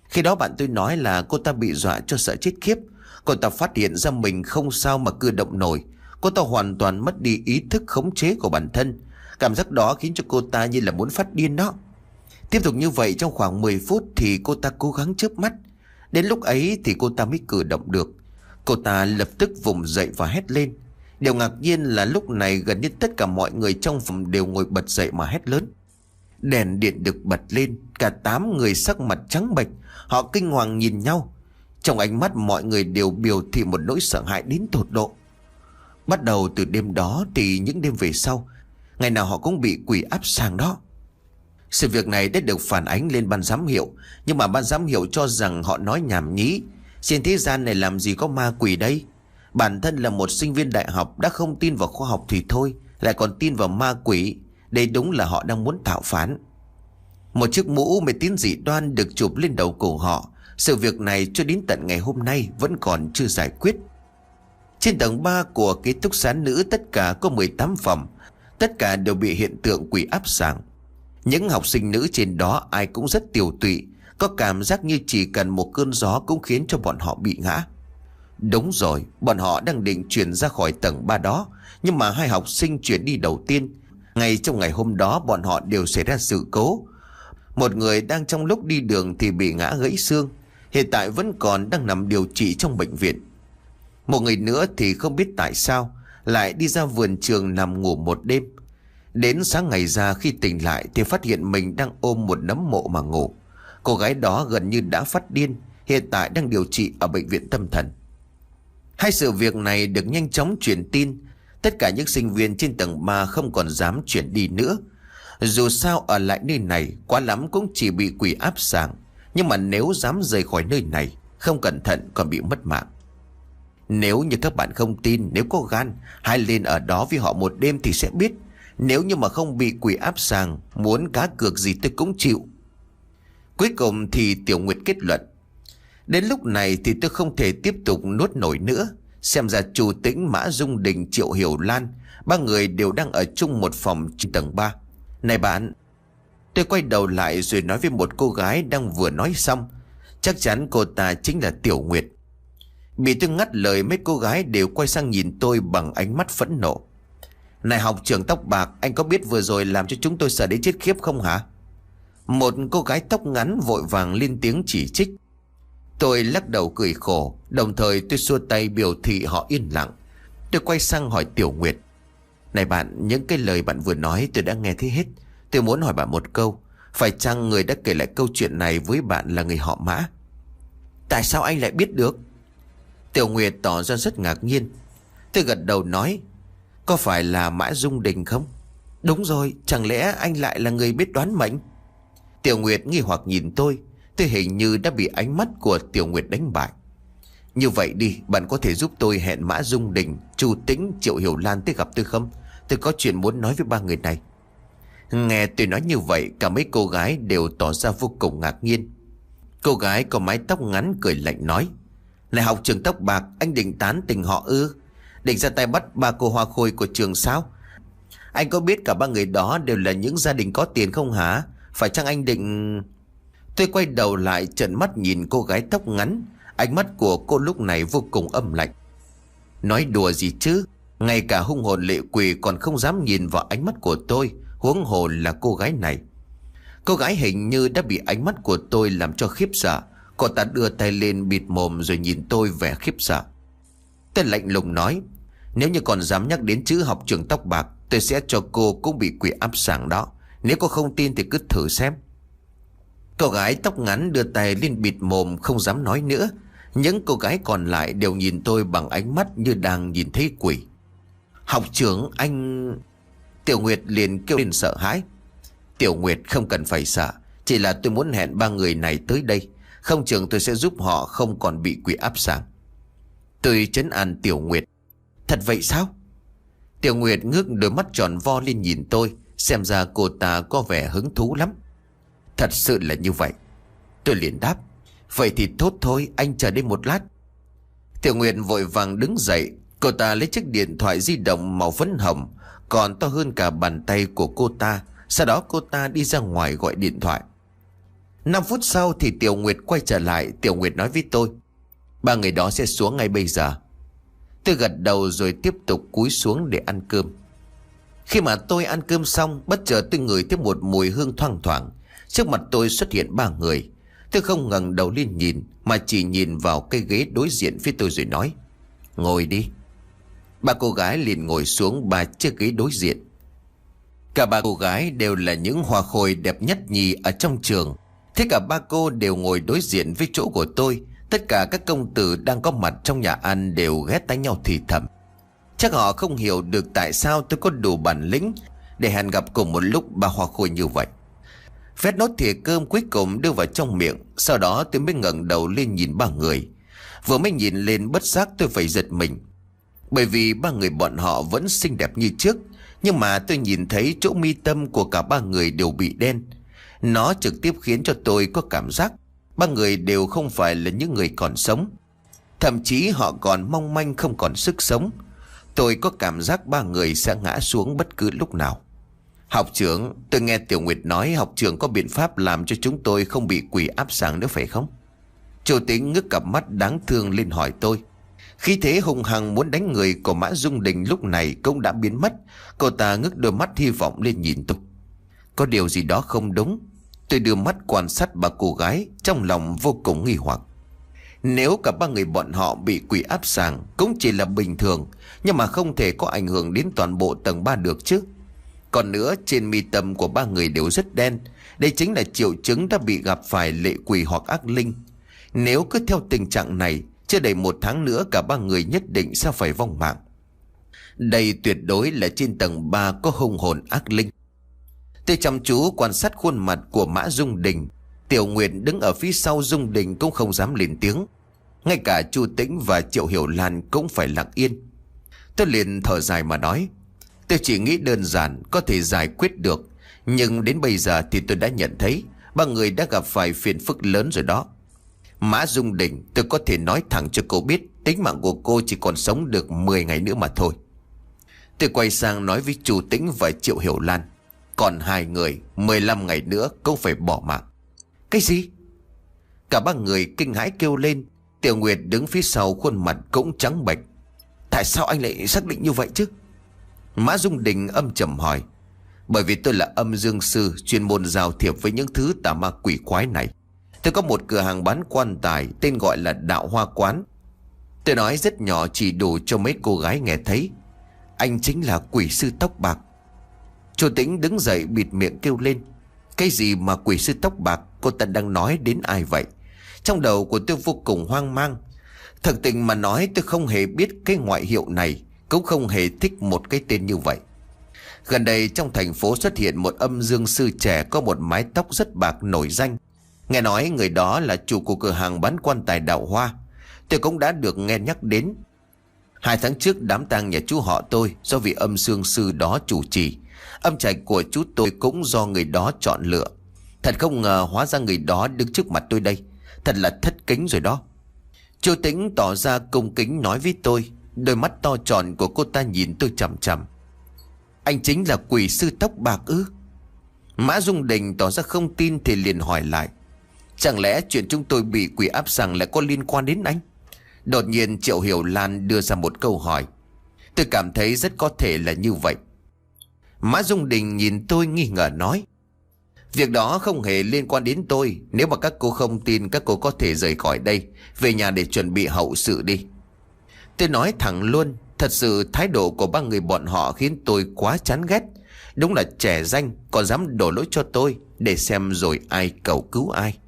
Khi đó bạn tôi nói là cô ta bị dọa cho sợ chết khiếp. Cô ta phát hiện ra mình không sao mà cử động nổi. Cô ta hoàn toàn mất đi ý thức khống chế của bản thân. Cảm giác đó khiến cho cô ta như là muốn phát điên đó. Tiếp tục như vậy trong khoảng 10 phút thì cô ta cố gắng chớp mắt. Đến lúc ấy thì cô ta mới cử động được. Cô ta lập tức vùng dậy và hét lên. Điều ngạc nhiên là lúc này gần như tất cả mọi người trong phòng đều ngồi bật dậy mà hét lớn. Đèn điện được bật lên, Cả tám người sắc mặt trắng bệch Họ kinh hoàng nhìn nhau. Trong ánh mắt mọi người đều biểu thị một nỗi sợ hãi đến tột độ. Bắt đầu từ đêm đó thì những đêm về sau, Ngày nào họ cũng bị quỷ áp sang đó. Sự việc này đã được phản ánh lên ban giám hiệu, Nhưng mà ban giám hiệu cho rằng họ nói nhảm nhí. Trên thế gian này làm gì có ma quỷ đây? Bản thân là một sinh viên đại học đã không tin vào khoa học thì thôi, Lại còn tin vào ma quỷ. Đây đúng là họ đang muốn tạo phán. Một chiếc mũ mê tín dị đoan được chụp lên đầu cổ họ. Sự việc này cho đến tận ngày hôm nay vẫn còn chưa giải quyết. Trên tầng 3 của ký túc xá nữ tất cả có 18 phòng. Tất cả đều bị hiện tượng quỷ áp sàng Những học sinh nữ trên đó ai cũng rất tiểu tụy Có cảm giác như chỉ cần một cơn gió cũng khiến cho bọn họ bị ngã. Đúng rồi, bọn họ đang định chuyển ra khỏi tầng 3 đó Nhưng mà hai học sinh chuyển đi đầu tiên. Ngay trong ngày hôm đó bọn họ đều xảy ra sự cố. Một người đang trong lúc đi đường thì bị ngã gãy xương. Hiện tại vẫn còn đang nằm điều trị trong bệnh viện. Một người nữa thì không biết tại sao Lại đi ra vườn trường nằm ngủ một đêm. Đến sáng ngày ra, khi tỉnh lại Thì phát hiện mình đang ôm một nấm mộ mà ngủ. Cô gái đó gần như đã phát điên, Hiện tại đang điều trị ở bệnh viện tâm thần. Hai sự việc này được nhanh chóng truyền tin. Tất cả những sinh viên trên tầng 3 không còn dám chuyển đi nữa. Dù sao ở lại nơi này Quá lắm cũng chỉ bị quỷ áp sàng Nhưng mà nếu dám rời khỏi nơi này Không cẩn thận còn bị mất mạng Nếu như các bạn không tin Nếu có gan Hãy lên ở đó với họ một đêm thì sẽ biết Nếu như mà không bị quỷ áp sàng Muốn cá cược gì tôi cũng chịu Cuối cùng thì Tiểu Nguyệt kết luận Đến lúc này thì tôi không thể tiếp tục nuốt nổi nữa. Xem ra chủ tĩnh Mã Dung Đình Triệu Hiểu Lan, ba người đều đang ở chung một phòng trên tầng 3. Này bạn, tôi quay đầu lại rồi nói với một cô gái đang vừa nói xong. Chắc chắn cô ta chính là Tiểu Nguyệt. Bị tôi ngắt lời mấy cô gái đều quay sang nhìn tôi bằng ánh mắt phẫn nộ. Này học trưởng tóc bạc, anh có biết vừa rồi làm cho chúng tôi sợ đến chết khiếp không hả? Một cô gái tóc ngắn vội vàng lên tiếng chỉ trích. Tôi lắc đầu cười khổ Đồng thời tôi xua tay biểu thị họ yên lặng Tôi quay sang hỏi Tiểu Nguyệt này bạn, Những cái lời bạn vừa nói tôi đã nghe thấy hết. Tôi muốn hỏi bạn một câu. Phải chăng người đã kể lại câu chuyện này với bạn là người họ mã? Tại sao anh lại biết được? Tiểu Nguyệt tỏ ra rất ngạc nhiên. Tôi gật đầu nói, Có phải là Mã Dung Đình không? Đúng rồi, Chẳng lẽ anh lại là người biết đoán mệnh? Tiểu Nguyệt nghi hoặc nhìn tôi. Tôi hình như đã bị ánh mắt của Tiểu Nguyệt đánh bại. Như vậy đi, bạn có thể giúp tôi hẹn Mã Dung Đình, Chu Tĩnh, Triệu Hiểu Lan tới gặp tôi không? Tôi có chuyện muốn nói với ba người này. Nghe tôi nói như vậy, Cả mấy cô gái đều tỏ ra vô cùng ngạc nhiên. Cô gái có mái tóc ngắn cười lạnh nói, Lại học trường tóc bạc, Anh định tán tình họ ư? Định ra tay bắt ba cô hoa khôi của trường sao? Anh có biết cả ba người đó Đều là những gia đình có tiền không hả? Phải chăng anh định Tôi quay đầu lại trận mắt nhìn cô gái tóc ngắn Ánh mắt của cô lúc này vô cùng âm lạnh. Nói đùa gì chứ? Ngay cả hung hồn lệ quỷ còn không dám nhìn vào ánh mắt của tôi. Huống hồ là cô gái này. Cô gái hình như đã bị ánh mắt của tôi làm cho khiếp sợ. Cô ta đưa tay lên bịt mồm rồi nhìn tôi vẻ khiếp sợ. Tôi lạnh lùng nói, Nếu như còn dám nhắc đến chữ học trường tóc bạc, Tôi sẽ cho cô cũng bị quỷ áp sảng đó. Nếu cô không tin thì cứ thử xem. Cô gái tóc ngắn đưa tay lên bịt mồm, không dám nói nữa. Những cô gái còn lại đều nhìn tôi bằng ánh mắt như đang nhìn thấy quỷ. Học trưởng, anh... Tiểu Nguyệt liền kêu lên sợ hãi. Tiểu Nguyệt không cần phải sợ, Chỉ là tôi muốn hẹn ba người này tới đây. Không chừng tôi sẽ giúp họ không còn bị quỷ áp sảng Tôi chấn an Tiểu Nguyệt. Thật vậy sao? Tiểu Nguyệt ngước đôi mắt tròn vo lên nhìn tôi, Xem ra cô ta có vẻ hứng thú lắm. Thật sự là như vậy. Tôi liền đáp. Vậy thì tốt thôi, anh chờ đây một lát. Tiểu Nguyệt vội vàng đứng dậy. Cô ta lấy chiếc điện thoại di động màu phấn hồng, Còn to hơn cả bàn tay của cô ta. Sau đó cô ta đi ra ngoài gọi điện thoại. 5 phút sau thì Tiểu Nguyệt quay trở lại. Tiểu Nguyệt nói với tôi, Ba người đó sẽ xuống ngay bây giờ. Tôi gật đầu rồi tiếp tục cúi xuống để ăn cơm. Khi mà tôi ăn cơm xong, Bất chợt tôi ngửi thấy một mùi hương thoang thoảng. Trước mặt tôi xuất hiện ba người. Tôi không ngẩng đầu lên nhìn, Mà chỉ nhìn vào cây ghế đối diện phía tôi rồi nói, Ngồi đi. Ba cô gái liền ngồi xuống ba chiếc ghế đối diện. Cả ba cô gái đều là những hoa khôi đẹp nhất nhì ở trong trường. Thế cả ba cô đều ngồi đối diện với chỗ của tôi. Tất cả các công tử đang có mặt trong nhà ăn đều ghét tay nhau thì thầm. Chắc họ không hiểu được tại sao tôi có đủ bản lĩnh Để hẹn gặp cùng một lúc ba hoa khôi như vậy. Vét nốt thìa cơm cuối cùng đưa vào trong miệng, Sau đó tôi mới ngẩng đầu lên nhìn ba người. Vừa mới nhìn lên bất giác tôi phải giật mình. Bởi vì ba người bọn họ vẫn xinh đẹp như trước, Nhưng mà tôi nhìn thấy chỗ mi tâm của cả ba người đều bị đen. Nó trực tiếp khiến cho tôi có cảm giác Ba người đều không phải là những người còn sống. Thậm chí họ còn mong manh không còn sức sống. Tôi có cảm giác ba người sẽ ngã xuống bất cứ lúc nào. Học trưởng, tôi nghe Tiểu Nguyệt nói học trưởng có biện pháp làm cho chúng tôi không bị quỷ áp sáng nữa phải không? Chủ tính ngước cặp mắt đáng thương lên hỏi tôi. Khi thế hùng hằng muốn đánh người của Mã Dung Đình lúc này cũng đã biến mất. Cô ta ngước đôi mắt hy vọng lên nhìn tôi. Có điều gì đó không đúng. Tôi đưa mắt quan sát bà cô gái trong lòng vô cùng nghi hoặc. Nếu cả ba người bọn họ bị quỷ áp sàng cũng chỉ là bình thường nhưng mà không thể có ảnh hưởng đến toàn bộ tầng 3 được chứ. Còn nữa, trên mi tâm của ba người đều rất đen. Đây chính là triệu chứng đã bị gặp phải lệ quỷ hoặc ác linh. Nếu cứ theo tình trạng này, Chưa đầy một tháng nữa cả ba người nhất định sẽ phải vong mạng. Đây tuyệt đối là trên tầng 3 có hung hồn ác linh. Tôi chăm chú quan sát khuôn mặt của Mã Dung Đình. Tiểu Nguyệt đứng ở phía sau Dung Đình cũng không dám lên tiếng. Ngay cả Chu Tĩnh và Triệu Hiểu Lan cũng phải lặng yên. Tôi liền thở dài mà nói Tôi chỉ nghĩ đơn giản, có thể giải quyết được. Nhưng đến bây giờ thì tôi đã nhận thấy, Ba người đã gặp phải phiền phức lớn rồi đó. Mã Dung Đình, tôi có thể nói thẳng cho cô biết, Tính mạng của cô chỉ còn sống được 10 ngày nữa mà thôi. Tôi quay sang nói với chủ tĩnh và Triệu Hiểu Lan, Còn hai người 15 ngày nữa cũng phải bỏ mạng. Cái gì? Cả ba người kinh hãi kêu lên, Tiểu Nguyệt đứng phía sau khuôn mặt cũng trắng bệch. Tại sao anh lại xác định như vậy chứ? Mã Dung Đình âm trầm hỏi, Bởi vì tôi là âm dương sư, Chuyên môn giao thiệp với những thứ tà ma quỷ quái này, Tôi có một cửa hàng bán quan tài Tên gọi là Đạo Hoa Quán. Tôi nói rất nhỏ chỉ đủ cho mấy cô gái nghe thấy. Anh chính là quỷ sư tóc bạc. Chủ tĩnh đứng dậy bịt miệng kêu lên, Cái gì mà quỷ sư tóc bạc? Cô ta đang nói đến ai vậy? Trong đầu của tôi vô cùng hoang mang. Thật tình mà nói, tôi không hề biết cái ngoại hiệu này cũng không hề thích một cái tên như vậy. Gần đây trong thành phố xuất hiện một âm dương sư trẻ có một mái tóc rất bạc nổi danh. Nghe nói người đó là chủ của cửa hàng bán quan tài đạo hoa. Tôi cũng đã được nghe nhắc đến. Hai tháng trước, đám tang nhà chú họ tôi Do vị âm dương sư đó chủ trì. Âm trạch của chú tôi cũng do người đó chọn lựa. Thật không ngờ hóa ra người đó đứng trước mặt tôi đây. Thật là thất kính rồi đó. Chú Tĩnh tỏ ra công kính nói với tôi. Đôi mắt to tròn của cô ta nhìn tôi chằm chằm. Anh chính là quỷ sư tóc bạc ư? Mã Dung Đình tỏ ra không tin thì liền hỏi lại. Chẳng lẽ chuyện chúng tôi bị quỷ áp rằng lại có liên quan đến anh? Đột nhiên Triệu Hiểu Lan đưa ra một câu hỏi. Tôi cảm thấy rất có thể là như vậy. Mã Dung Đình nhìn tôi nghi ngờ nói. Việc đó không hề liên quan đến tôi. Nếu mà các cô không tin, Các cô có thể rời khỏi đây. Về nhà để chuẩn bị hậu sự đi. Tôi nói thẳng luôn, Thật sự thái độ của ba người bọn họ Khiến tôi quá chán ghét. Đúng là trẻ danh, Còn dám đổ lỗi cho tôi Để xem rồi ai cầu cứu ai.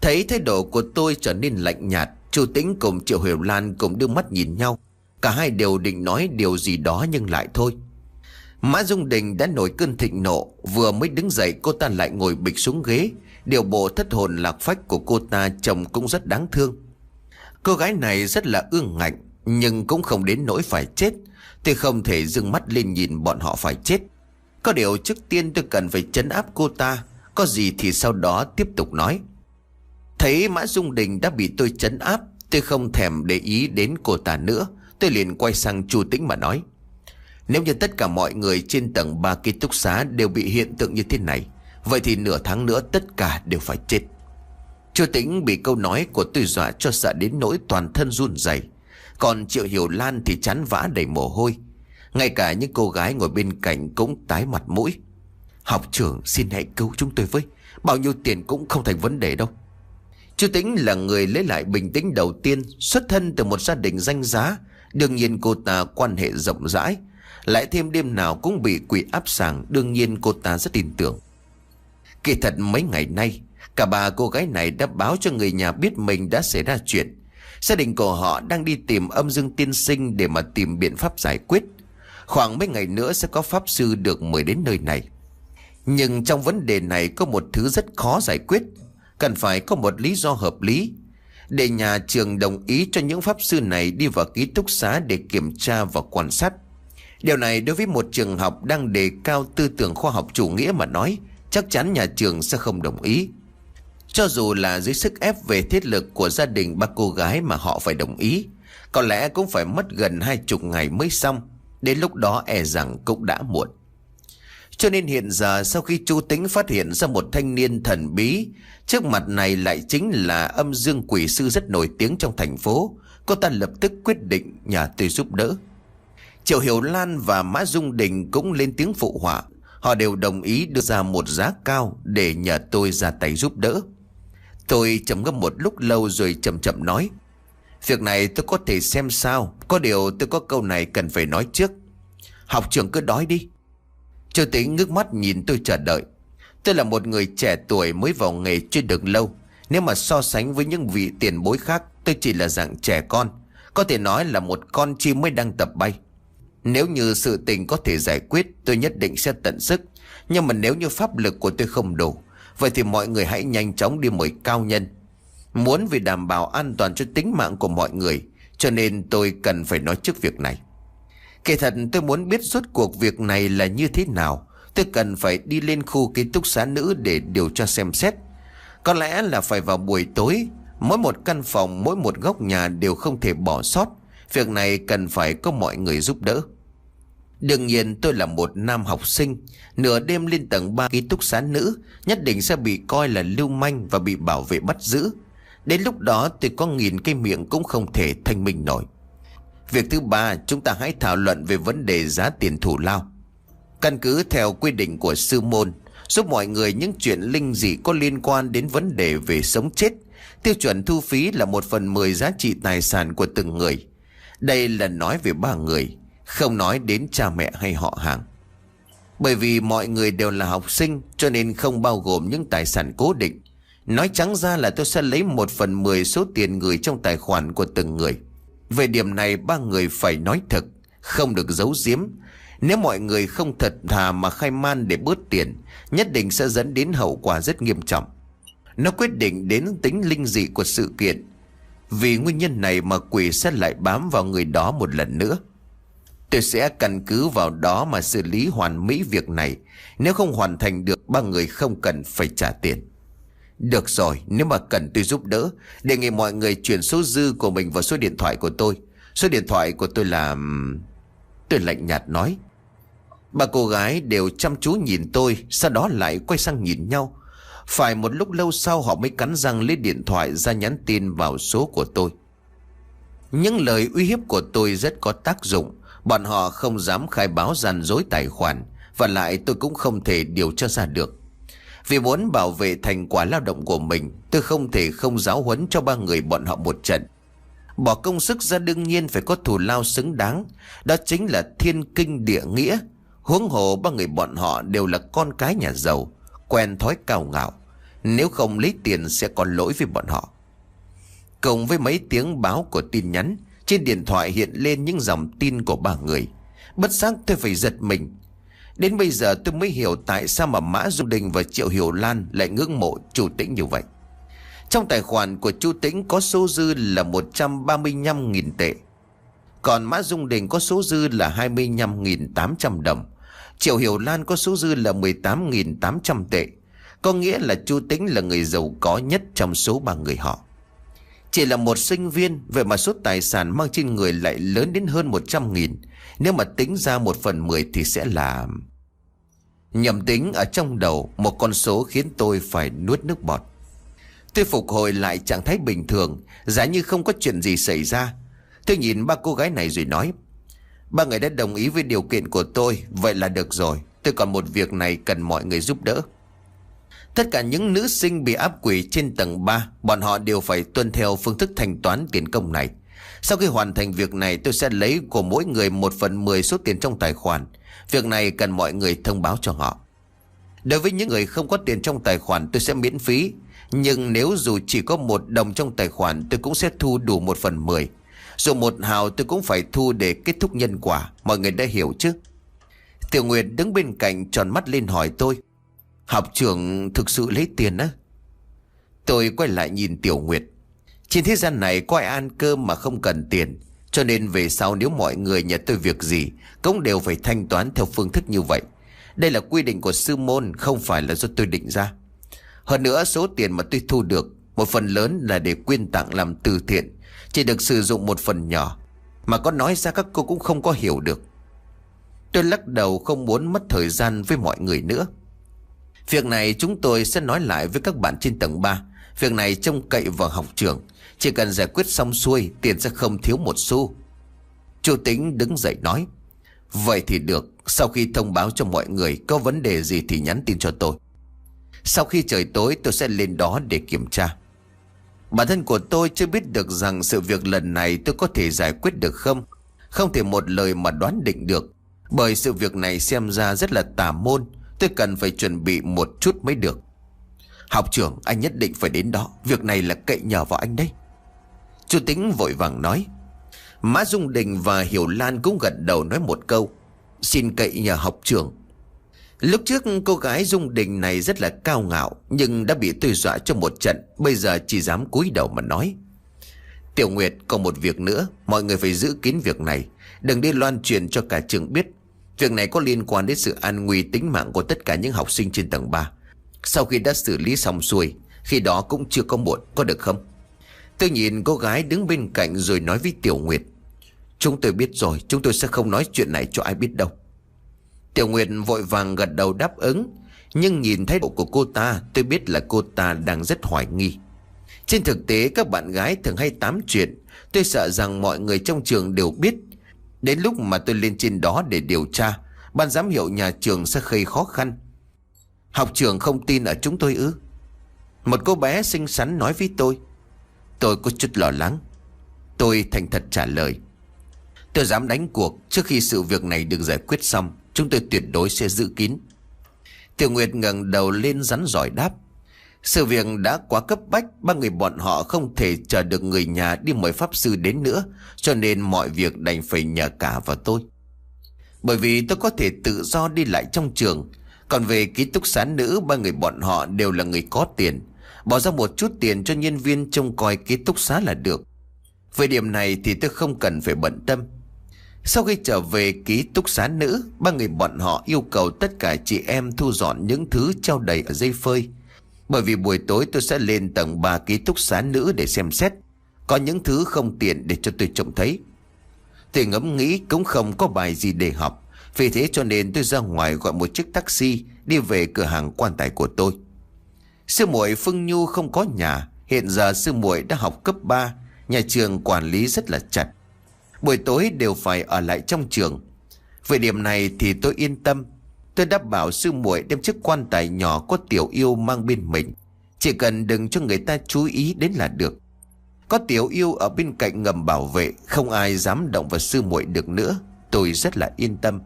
Thấy thái độ của tôi trở nên lạnh nhạt, Chu Tĩnh cùng Triệu Hiểu Lan cùng đưa mắt nhìn nhau. Cả hai đều định nói điều gì đó nhưng lại thôi. Mã Dung Đình đã nổi cơn thịnh nộ, Vừa mới đứng dậy cô ta lại ngồi bịch xuống ghế. Điều bộ thất hồn lạc phách của cô ta chồng cũng rất đáng thương. Cô gái này rất là ương ngạnh nhưng cũng không đến nỗi phải chết Tôi không thể dừng mắt lên nhìn bọn họ phải chết. Có điều trước tiên tôi cần phải chấn áp cô ta, Có gì thì sau đó tiếp tục nói. Thấy Mã Dung Đình đã bị tôi chấn áp, Tôi không thèm để ý đến cô ta nữa, Tôi liền quay sang Chu Tĩnh mà nói. Nếu như tất cả mọi người trên tầng ba ký túc xá đều bị hiện tượng như thế này, Vậy thì nửa tháng nữa tất cả đều phải chết. Chu Tĩnh bị câu nói của tôi dọa cho sợ đến nỗi toàn thân run rẩy. Còn Triệu Hiểu Lan thì chán vã đầy mồ hôi. Ngay cả những cô gái ngồi bên cạnh cũng tái mặt mũi. Học trưởng, xin hãy cứu chúng tôi với. Bao nhiêu tiền cũng không thành vấn đề đâu. Chú Tĩnh là người lấy lại bình tĩnh đầu tiên, Xuất thân từ một gia đình danh giá. Đương nhiên cô ta quan hệ rộng rãi. Lại thêm đêm nào cũng bị quỷ áp sàng, Đương nhiên cô ta rất tin tưởng. Kỳ thật mấy ngày nay, Cả ba cô gái này đã báo cho người nhà biết mình đã xảy ra chuyện. Gia đình của họ đang đi tìm âm dương tiên sinh Để mà tìm biện pháp giải quyết. Khoảng mấy ngày nữa sẽ có pháp sư được mời đến nơi này. Nhưng trong vấn đề này có một thứ rất khó giải quyết. Cần phải có một lý do hợp lý. Để nhà trường đồng ý cho những pháp sư này đi vào ký túc xá để kiểm tra và quan sát. Điều này đối với một trường học đang đề cao tư tưởng khoa học chủ nghĩa mà nói, Chắc chắn nhà trường sẽ không đồng ý. Cho dù là dưới sức ép về thiết lực của gia đình ba cô gái mà họ phải đồng ý, Có lẽ cũng phải mất gần hai chục ngày mới xong, Đến lúc đó e rằng cũng đã muộn. Cho nên hiện giờ sau khi chu tính phát hiện ra một thanh niên thần bí, Trước mặt này lại chính là âm dương quỷ sư rất nổi tiếng trong thành phố, Cô ta lập tức quyết định nhà tôi giúp đỡ. Triệu Hiểu Lan và Mã Dung Đình cũng lên tiếng phụ họa, Họ đều đồng ý đưa ra một giá cao để nhờ tôi ra tay giúp đỡ. Tôi chậm ngâm một lúc lâu rồi chậm chậm nói, Việc này tôi có thể xem sao. Có điều tôi có câu này cần phải nói trước. Học trường cứ đói đi. Châu Tĩnh ngước mắt nhìn tôi chờ đợi. Tôi là một người trẻ tuổi mới vào nghề chưa được lâu. Nếu mà so sánh với những vị tiền bối khác, Tôi chỉ là dạng trẻ con. Có thể nói là một con chim mới đang tập bay. Nếu như sự tình có thể giải quyết, Tôi nhất định sẽ tận sức. Nhưng mà nếu như pháp lực của tôi không đủ Vậy thì mọi người hãy nhanh chóng đi mời cao nhân. Muốn vì đảm bảo an toàn cho tính mạng của mọi người Cho nên tôi cần phải nói trước việc này. Kể thật tôi muốn biết suốt cuộc việc này là như thế nào. Tôi cần phải đi lên khu ký túc xá nữ để điều tra xem xét. Có lẽ là phải vào buổi tối Mỗi một căn phòng, mỗi một góc nhà đều không thể bỏ sót. Việc này cần phải có mọi người giúp đỡ. Đương nhiên tôi là một nam học sinh, Nửa đêm lên tầng 3 ký túc xá nữ, Nhất định sẽ bị coi là lưu manh và bị bảo vệ bắt giữ. Đến lúc đó tôi có nghìn cái miệng cũng không thể thanh minh nổi. Việc thứ ba, chúng ta hãy thảo luận về vấn đề giá tiền thủ lao. Căn cứ theo quy định của sư môn, Giúp mọi người những chuyện linh dị có liên quan đến vấn đề về sống chết, Tiêu chuẩn thu phí là một phần mười giá trị tài sản của từng người. Đây là nói về ba người. Không nói đến cha mẹ hay họ hàng. Bởi vì mọi người đều là học sinh, Cho nên không bao gồm những tài sản cố định. Nói trắng ra là tôi sẽ lấy một phần mười số tiền gửi trong tài khoản của từng người. Về điểm này, ba người phải nói thật, Không được giấu giếm. Nếu mọi người không thật thà mà khai man để bớt tiền, Nhất định sẽ dẫn đến hậu quả rất nghiêm trọng. Nó quyết định đến tính linh dị của sự kiện. Vì nguyên nhân này mà quỷ sẽ lại bám vào người đó một lần nữa. Tôi sẽ căn cứ vào đó mà xử lý hoàn mỹ việc này. Nếu không hoàn thành được, ba người không cần phải trả tiền. Được rồi, nếu mà cần tôi giúp đỡ. Đề nghị mọi người chuyển số dư của mình vào số điện thoại của tôi. Số điện thoại của tôi là... Tôi lạnh nhạt nói. Ba cô gái đều chăm chú nhìn tôi, Sau đó lại quay sang nhìn nhau. Phải một lúc lâu sau họ mới cắn răng lấy điện thoại ra nhắn tin vào số của tôi. Những lời uy hiếp của tôi rất có tác dụng. Bọn họ không dám khai báo gian dối tài khoản, Và lại tôi cũng không thể điều tra ra được. Vì muốn bảo vệ thành quả lao động của mình, Tôi không thể không giáo huấn cho ba người bọn họ một trận. Bỏ công sức ra đương nhiên phải có thù lao xứng đáng, Đó chính là thiên kinh địa nghĩa. Huống hồ ba người bọn họ đều là con cái nhà giàu, Quen thói cao ngạo, Nếu không lấy tiền sẽ có lỗi với bọn họ. Cộng với mấy tiếng báo của tin nhắn trên điện thoại hiện lên những dòng tin của ba người Bất giác tôi phải giật mình Đến bây giờ tôi mới hiểu tại sao mà Mã Dung Đình và Triệu Hiểu Lan lại ngưỡng mộ Chu tĩnh như vậy trong tài khoản của Chu Tĩnh có số dư là 135.000 tệ. Còn Mã Dung Đình có số dư là 25.800 đồng. Triệu Hiểu Lan có số dư là 18.800 tệ. Có nghĩa là Chu Tĩnh là người giàu có nhất trong số ba người họ. Chỉ là một sinh viên, vậy mà số tài sản mang trên người lại lớn đến hơn 100.000. Nếu mà tính ra một phần mười thì sẽ là... Nhầm tính ở trong đầu một con số khiến tôi phải nuốt nước bọt. Tôi phục hồi lại trạng thái bình thường Giá như không có chuyện gì xảy ra Tôi nhìn ba cô gái này rồi nói Ba người đã đồng ý với điều kiện của tôi Vậy là được rồi Tôi còn một việc này cần mọi người giúp đỡ Tất cả những nữ sinh bị áp quỷ trên tầng 3 Bọn họ đều phải tuân theo phương thức thanh toán tiền công này Sau khi hoàn thành việc này, tôi sẽ lấy của mỗi người một phần 10 số tiền trong tài khoản Việc này cần mọi người thông báo cho họ Đối với những người không có tiền trong tài khoản, tôi sẽ miễn phí nhưng nếu dù chỉ có một đồng trong tài khoản, tôi cũng sẽ thu đủ một phần mười. Dù một hào, tôi cũng phải thu để kết thúc nhân quả. Mọi người đã hiểu chứ? Tiểu Nguyệt đứng bên cạnh tròn mắt lên hỏi tôi. Học trưởng thực sự lấy tiền á? Tôi quay lại nhìn Tiểu Nguyệt. Trên thế gian này có ai ăn cơm mà không cần tiền. Cho nên về sau nếu mọi người nhờ tôi việc gì, cũng đều phải thanh toán theo phương thức như vậy. Đây là quy định của sư môn, không phải là do tôi định ra. Hơn nữa, số tiền mà tôi thu được, Một phần lớn là để quyên tặng làm từ thiện, Chỉ được sử dụng một phần nhỏ Mà có nói ra các cô cũng không có hiểu được Tôi lắc đầu không muốn mất thời gian với mọi người nữa Việc này chúng tôi sẽ nói lại với các bạn trên tầng 3 Việc này trông cậy vào học trường. Chỉ cần giải quyết xong xuôi, Tiền sẽ không thiếu một xu. Chủ tính đứng dậy nói, Vậy thì được. Sau khi thông báo cho mọi người Có vấn đề gì thì nhắn tin cho tôi. Sau khi trời tối, tôi sẽ lên đó để kiểm tra. Bản thân của tôi chưa biết được rằng sự việc lần này tôi có thể giải quyết được không. Không thể một lời mà đoán định được, Bởi sự việc này xem ra rất là tà môn. Tôi cần phải chuẩn bị một chút mới được. Học trưởng, anh nhất định phải đến đó. Việc này là cậy nhờ vào anh đấy. Chú tính vội vàng nói. Má Dung Đình và Hiểu Lan cũng gật đầu nói một câu. Xin cậy nhờ học trưởng. Lúc trước, cô gái Dung Đình này rất là cao ngạo, Nhưng đã bị tôi dọa trong một trận. Bây giờ chỉ dám cúi đầu mà nói. Tiểu Nguyệt, còn một việc nữa. Mọi người phải giữ kín việc này. Đừng đi loan truyền cho cả trường biết. Việc này có liên quan đến sự an nguy tính mạng Của tất cả những học sinh trên tầng 3 Sau khi đã xử lý xong xuôi, Khi đó cũng chưa có muộn, có được không? Tôi nhìn cô gái đứng bên cạnh Rồi nói với Tiểu Nguyệt. Chúng tôi biết rồi, Chúng tôi sẽ không nói chuyện này cho ai biết đâu. Tiểu Nguyệt vội vàng gật đầu đáp ứng, Nhưng nhìn thái độ của cô ta, Tôi biết là cô ta đang rất hoài nghi. Trên thực tế, các bạn gái thường hay tám chuyện. Tôi sợ rằng mọi người trong trường đều biết Đến lúc mà tôi lên trên đó để điều tra, Ban giám hiệu nhà trường sẽ gây khó khăn. Học trường không tin ở chúng tôi ư? Một cô bé xinh xắn nói với tôi. Tôi có chút lo lắng. Tôi thành thật trả lời. Tôi dám đánh cuộc trước khi sự việc này được giải quyết xong, Chúng tôi tuyệt đối sẽ giữ kín. Tiểu Nguyệt ngẩng đầu lên rắn giỏi đáp. Sự việc đã quá cấp bách, Ba người bọn họ không thể chờ được người nhà đi mời pháp sư đến nữa, Cho nên mọi việc đành phải nhờ cả vào tôi. Bởi vì tôi có thể tự do đi lại trong trường. Còn về ký túc xá nữ, Ba người bọn họ đều là người có tiền. Bỏ ra một chút tiền cho nhân viên trông coi ký túc xá là được. Về điểm này thì tôi không cần phải bận tâm. Sau khi trở về ký túc xá nữ, Ba người bọn họ yêu cầu tất cả chị em thu dọn những thứ treo đầy ở dây phơi. Bởi vì buổi tối tôi sẽ lên tầng 3 ký túc xá nữ để xem xét. Có những thứ không tiện để cho tôi trông thấy. Tôi ngẫm nghĩ cũng không có bài gì để học. Vì thế cho nên tôi ra ngoài gọi một chiếc taxi, Đi về cửa hàng quan tài của tôi. Sư muội Phương Nhu không có nhà. Hiện giờ sư muội đã học cấp 3 Nhà trường quản lý rất là chặt. Buổi tối đều phải ở lại trong trường. Về điểm này thì tôi yên tâm. Tôi đã bảo sư muội đem chiếc quan tài nhỏ có tiểu yêu mang bên mình. Chỉ cần đừng cho người ta chú ý đến là được. Có tiểu yêu ở bên cạnh ngầm bảo vệ Không ai dám động vào sư muội được nữa. Tôi rất là yên tâm.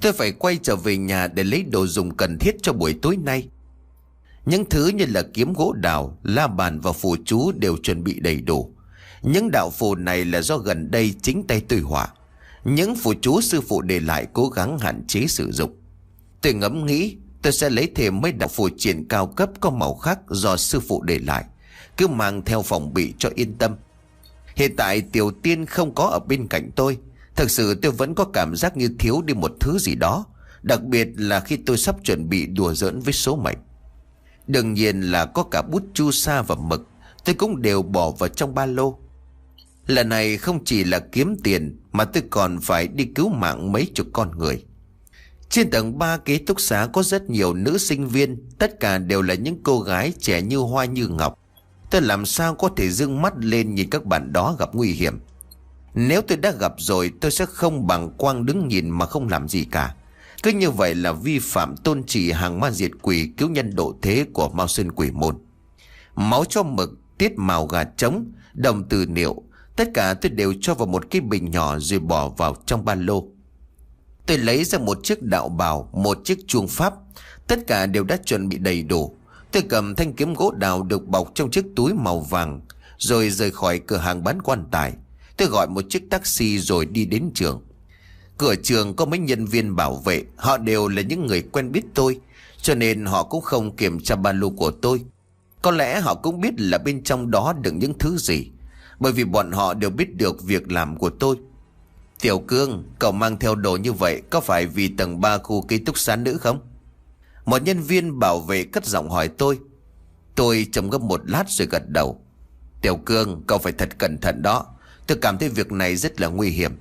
Tôi phải quay trở về nhà để lấy đồ dùng cần thiết cho buổi tối nay. Những thứ như là kiếm gỗ đào, la bàn và phù chú đều chuẩn bị đầy đủ. Những đạo phù này là do gần đây chính tay tôi họa. Những phụ chú sư phụ để lại cố gắng hạn chế sử dụng. Tôi ngẫm nghĩ, tôi sẽ lấy thêm mấy đạo phù triển cao cấp có màu khác do sư phụ để lại. Cứ mang theo phòng bị cho yên tâm. Hiện tại tiểu tiên không có ở bên cạnh tôi. Thực sự tôi vẫn có cảm giác như thiếu đi một thứ gì đó. Đặc biệt là khi tôi sắp chuẩn bị đùa giỡn với số mệnh. Đương nhiên là có cả bút chu sa và mực, Tôi cũng đều bỏ vào trong ba lô Lần này không chỉ là kiếm tiền mà tôi còn phải đi cứu mạng mấy chục con người. Trên tầng 3 ký túc xá có rất nhiều nữ sinh viên Tất cả đều là những cô gái trẻ như hoa như ngọc. Tôi làm sao có thể dương mắt lên nhìn các bạn đó gặp nguy hiểm? Nếu tôi đã gặp rồi tôi sẽ không bằng quang đứng nhìn mà không làm gì cả. Cứ như vậy là vi phạm tôn trì hàng ma diệt quỷ cứu nhân độ thế của Mao Sơn quỷ môn. Máu cho mực, tiết màu gà trống, đồng từ niệu, tất cả tôi đều cho vào một cái bình nhỏ rồi bỏ vào trong ba lô. Tôi lấy ra một chiếc đạo bào, một chiếc chuông pháp, tất cả đều đã chuẩn bị đầy đủ. Tôi cầm thanh kiếm gỗ đào được bọc trong chiếc túi màu vàng, rồi rời khỏi cửa hàng bán quan tài. Tôi gọi một chiếc taxi rồi đi đến trường. Cửa trường có mấy nhân viên bảo vệ Họ đều là những người quen biết tôi Cho nên họ cũng không kiểm tra ba lô của tôi Có lẽ họ cũng biết là bên trong đó đựng những thứ gì bởi vì bọn họ đều biết được việc làm của tôi. Tiểu Cương, cậu mang theo đồ như vậy Có phải vì tầng 3 khu ký túc xá nữ không? Một nhân viên bảo vệ cất giọng hỏi tôi. Tôi trầm gấp một lát rồi gật đầu. Tiểu Cương, cậu phải thật cẩn thận đó. Tôi cảm thấy việc này rất là nguy hiểm.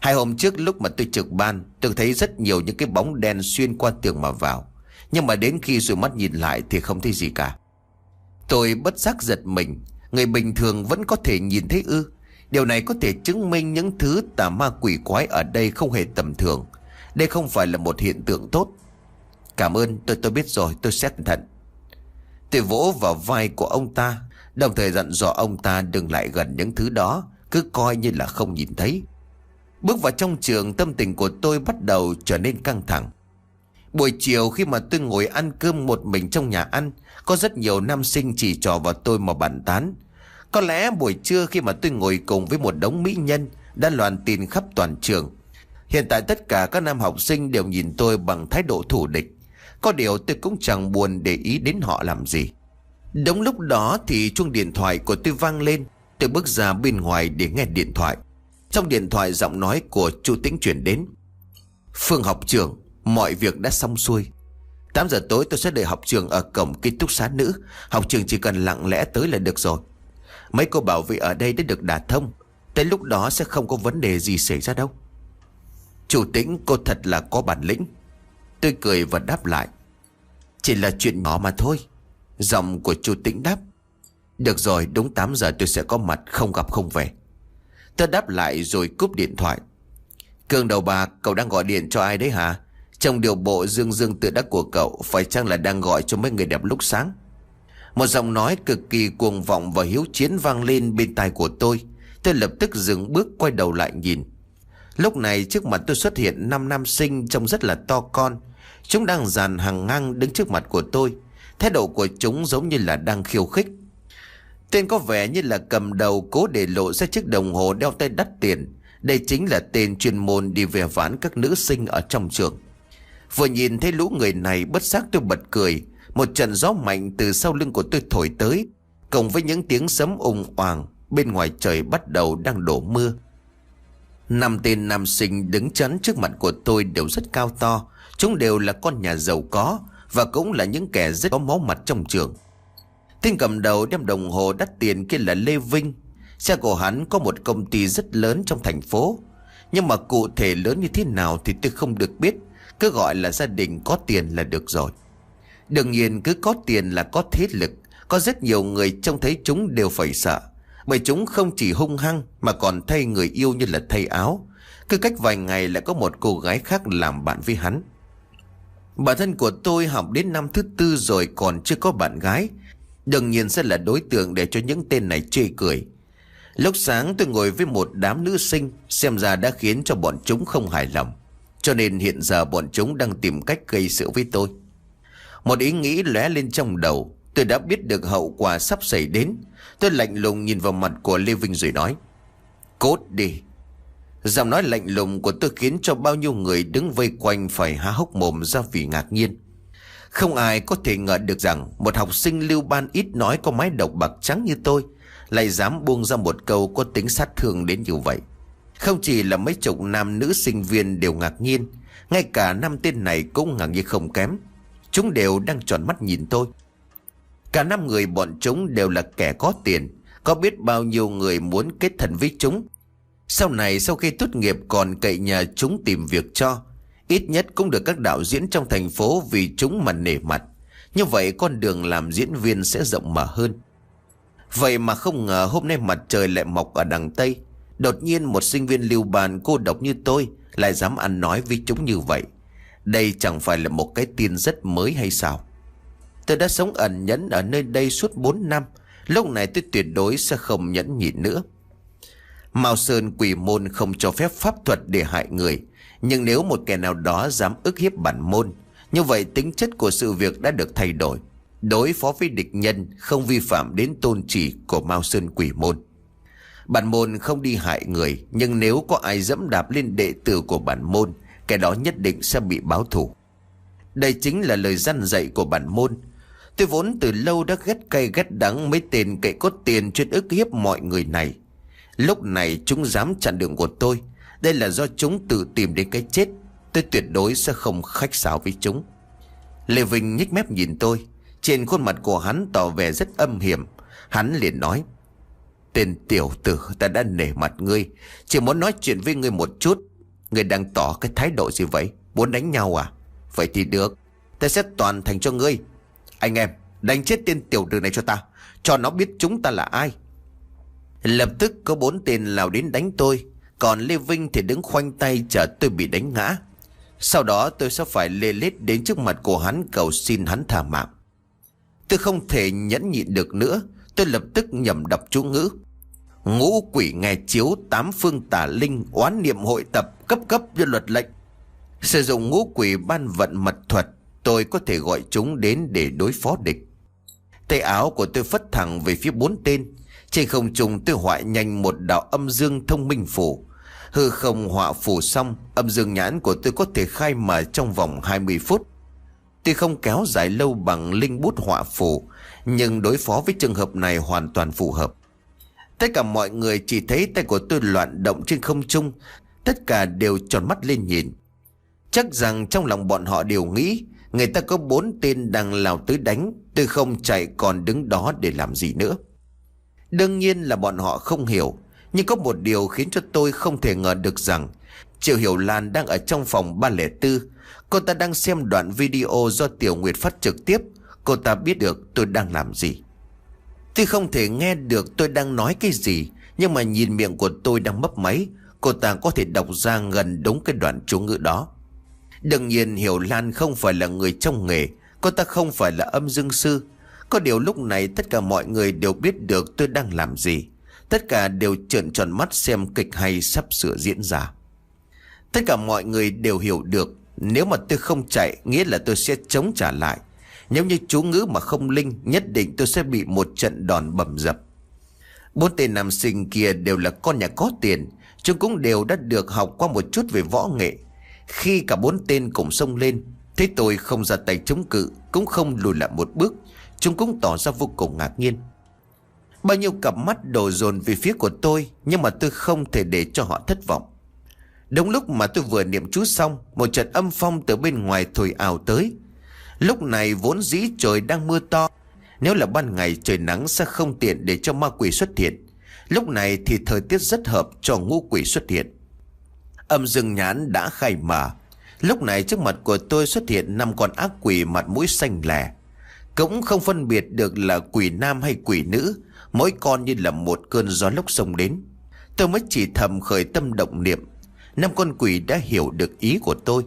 Hai hôm trước lúc mà tôi trực ban Tôi thấy rất nhiều những cái bóng đen xuyên qua tường mà vào. Nhưng mà đến khi rồi mắt nhìn lại Thì không thấy gì cả. Tôi bất giác giật mình. Người bình thường vẫn có thể nhìn thấy ư. Điều này có thể chứng minh những thứ tà ma quỷ quái ở đây không hề tầm thường. Đây không phải là một hiện tượng tốt. Cảm ơn, tôi tôi biết rồi, tôi sẽ cẩn thận. Tôi vỗ vào vai của ông ta, Đồng thời dặn dò ông ta đừng lại gần những thứ đó, Cứ coi như là không nhìn thấy. Bước vào trong trường, tâm tình của tôi bắt đầu trở nên căng thẳng. Buổi chiều khi mà tôi ngồi ăn cơm một mình trong nhà ăn có rất nhiều nam sinh chỉ trò vào tôi mà bàn tán. Có lẽ buổi trưa khi mà tôi ngồi cùng với một đống mỹ nhân Đã loàn tin khắp toàn trường. Hiện tại tất cả các nam học sinh đều nhìn tôi bằng thái độ thủ địch. Có điều tôi cũng chẳng buồn để ý đến họ làm gì. Đúng lúc đó thì chuông điện thoại của tôi vang lên. Tôi bước ra bên ngoài để nghe điện thoại. Trong điện thoại giọng nói của Chu Tĩnh chuyển đến. Phương học trưởng, Mọi việc đã xong xuôi. 8 giờ tối tôi sẽ đợi học trường ở cổng ký túc xá nữ. Học trường chỉ cần lặng lẽ tới là được rồi. Mấy cô bảo vệ ở đây đã được đả thông. Tới lúc đó sẽ không có vấn đề gì xảy ra đâu. Chủ tĩnh, cô thật là có bản lĩnh. Tôi cười và đáp lại. Chỉ là chuyện nhỏ mà thôi. Giọng của chủ tĩnh đáp. Được rồi, đúng 8 giờ tôi sẽ có mặt, Không gặp không về. Tôi đáp lại rồi cúp điện thoại. Cường đầu bạc cậu đang gọi điện cho ai đấy hả? Trong điều bộ dương dương tự đắc của cậu, Phải chăng là đang gọi cho mấy người đẹp lúc sáng? Một giọng nói cực kỳ cuồng vọng và hiếu chiến vang lên bên tai của tôi. Tôi lập tức dừng bước, quay đầu lại nhìn. Lúc này trước mặt tôi xuất hiện năm nam sinh trông rất là to con. Chúng đang dàn hàng ngang đứng trước mặt của tôi. Thái độ của chúng giống như là đang khiêu khích. Tên có vẻ như là cầm đầu cố để lộ ra chiếc đồng hồ đeo tay đắt tiền. Đây chính là tên chuyên môn đi về ván các nữ sinh ở trong trường. Vừa nhìn thấy lũ người này bất giác tôi bật cười. Một trận gió mạnh từ sau lưng của tôi thổi tới. Cộng với những tiếng sấm ùng oàng. Bên ngoài trời bắt đầu đang đổ mưa Năm tên nam sinh đứng chắn trước mặt của tôi đều rất cao to Chúng đều là con nhà giàu có Và cũng là những kẻ rất có máu mặt trong trường Tên cầm đầu đem đồng hồ đắt tiền kia là Lê Vinh Xe của hắn có một công ty rất lớn trong thành phố Nhưng mà cụ thể lớn như thế nào thì tôi không được biết cứ gọi là gia đình có tiền là được rồi. Đương nhiên cứ có tiền là có thế lực, Có rất nhiều người trông thấy chúng đều phải sợ. Bởi chúng không chỉ hung hăng Mà còn thay người yêu như là thay áo. Cứ cách vài ngày lại có một cô gái khác làm bạn với hắn. Bản thân của tôi học đến năm thứ tư rồi còn chưa có bạn gái. Đương nhiên sẽ là đối tượng để cho những tên này chê cười. Lúc sáng tôi ngồi với một đám nữ sinh, Xem ra đã khiến cho bọn chúng không hài lòng. Cho nên hiện giờ bọn chúng đang tìm cách gây sự với tôi. Một ý nghĩ lóe lên trong đầu. Tôi đã biết được hậu quả sắp xảy đến. Tôi lạnh lùng nhìn vào mặt của Lê Vinh rồi nói, Cốt đi. Giọng nói lạnh lùng của tôi khiến cho bao nhiêu người đứng vây quanh phải há hốc mồm ra vì ngạc nhiên. Không ai có thể ngờ được rằng Một học sinh lưu ban ít nói có mái độc bạc trắng như tôi lại dám buông ra một câu có tính sát thương đến như vậy. Không chỉ là mấy chục nam nữ sinh viên đều ngạc nhiên, Ngay cả năm tên này cũng ngạc nhiên không kém. Chúng đều đang tròn mắt nhìn tôi. Cả năm người bọn chúng đều là kẻ có tiền, Có biết bao nhiêu người muốn kết thân với chúng. Sau này, sau khi tốt nghiệp còn cậy nhà chúng tìm việc cho, Ít nhất cũng được các đạo diễn trong thành phố vì chúng mà nể mặt. Như vậy con đường làm diễn viên sẽ rộng mở hơn. Vậy mà không ngờ hôm nay mặt trời lại mọc ở đằng Tây Đột nhiên một sinh viên lưu bàn cô độc như tôi Lại dám ăn nói với chúng như vậy. Đây chẳng phải là một cái tin rất mới hay sao? Tôi đã sống ẩn nhẫn ở nơi đây suốt 4 năm, Lúc này tôi tuyệt đối sẽ không nhẫn nhịn nữa. Mao Sơn quỷ môn không cho phép pháp thuật để hại người, Nhưng nếu một kẻ nào đó dám ức hiếp bản môn, Như vậy tính chất của sự việc đã được thay đổi. Đối phó với địch nhân không vi phạm đến tôn chỉ của Mao Sơn quỷ môn. Bản môn không đi hại người, nhưng nếu có ai dẫm đạp lên đệ tử của bản môn, kẻ đó nhất định sẽ bị báo thù. Đây chính là lời răn dạy của bản môn. Tôi vốn từ lâu đã ghét cay ghét đắng mấy tên cậy cốt tiền chuyên ức hiếp mọi người này. Lúc này chúng dám chặn đường của tôi. Đây là do chúng tự tìm đến cái chết. Tôi tuyệt đối sẽ không khách sáo với chúng. Lê Vinh nhích mép nhìn tôi. Trên khuôn mặt của hắn tỏ vẻ rất âm hiểm Hắn liền nói Tên tiểu tử, ta đã nể mặt ngươi. Chỉ muốn nói chuyện với ngươi một chút. Ngươi đang tỏ cái thái độ gì vậy? Muốn đánh nhau à? Vậy thì được. Ta sẽ toàn thành cho ngươi. Anh em, đánh chết tên tiểu tử này cho ta. Cho nó biết chúng ta là ai. Lập tức có bốn tên lao đến đánh tôi. Còn Lê Vinh thì đứng khoanh tay chờ tôi bị đánh ngã. Sau đó tôi sẽ phải lê lết đến trước mặt của hắn, cầu xin hắn thả mạng. Tôi không thể nhẫn nhịn được nữa. Tôi lập tức nhầm đọc chú ngữ. Ngũ quỷ nghe chiếu tám phương tả linh Oán niệm hội tập cấp cấp như luật lệnh. Sử dụng ngũ quỷ ban vận mật thuật, Tôi có thể gọi chúng đến để đối phó địch. Tay áo của tôi phất thẳng về phía bốn tên. Trên không trung tôi họa nhanh một đạo âm dương thông minh phủ. Hư không họa phủ xong, Âm dương nhãn của tôi có thể khai mở trong vòng 20 phút. Tuy không kéo dài lâu bằng linh bút họa phủ nhưng đối phó với trường hợp này hoàn toàn phù hợp. Tất cả mọi người chỉ thấy tay của tôi loạn động trên không trung. Tất cả đều tròn mắt lên nhìn. Chắc rằng trong lòng bọn họ đều nghĩ Người ta có bốn tên đang lao tới đánh, Tôi không chạy còn đứng đó để làm gì nữa. Đương nhiên là bọn họ không hiểu, Nhưng có một điều khiến cho tôi không thể ngờ được rằng Triệu Hiểu Lan đang ở trong phòng 304 Cô ta đang xem đoạn video do Tiểu Nguyệt phát trực tiếp. Cô ta biết được tôi đang làm gì. Tuy không thể nghe được tôi đang nói cái gì, Nhưng mà nhìn miệng của tôi đang mấp máy, Cô ta có thể đọc ra gần đúng cái đoạn chú ngữ đó. Đương nhiên Hiểu Lan không phải là người trong nghề, Cô ta không phải là âm dương sư. Có điều lúc này tất cả mọi người đều biết được tôi đang làm gì. Tất cả đều trợn tròn mắt xem kịch hay sắp sửa diễn ra. Tất cả mọi người đều hiểu được, nếu mà tôi không chạy, Nghĩa là tôi sẽ chống trả lại. Nếu như chú ngữ mà không linh, Nhất định tôi sẽ bị một trận đòn bầm dập. Bốn tên nam sinh kia đều là con nhà có tiền. Chúng cũng đều đã được học qua một chút về võ nghệ. Khi cả bốn tên cùng xông lên Thế tôi không ra tay chống cự, Cũng không lùi lại một bước, Chúng cũng tỏ ra vô cùng ngạc nhiên. Bao nhiêu cặp mắt đổ dồn về phía của tôi, Nhưng mà tôi không thể để cho họ thất vọng. Đúng lúc mà tôi vừa niệm chú xong, Một trận âm phong từ bên ngoài thổi ảo tới. Lúc này vốn dĩ trời đang mưa to. Nếu là ban ngày, trời nắng sẽ không tiện để cho ma quỷ xuất hiện. Lúc này thì thời tiết rất hợp cho ngũ quỷ xuất hiện. Âm rừng nhãn đã khai mở Lúc này trước mặt của tôi xuất hiện năm con ác quỷ mặt mũi xanh lẻ Cũng không phân biệt được là quỷ nam hay quỷ nữ. Mỗi con như là một cơn gió lốc sông đến. Tôi mới chỉ thầm khởi tâm động niệm. Năm con quỷ đã hiểu được ý của tôi.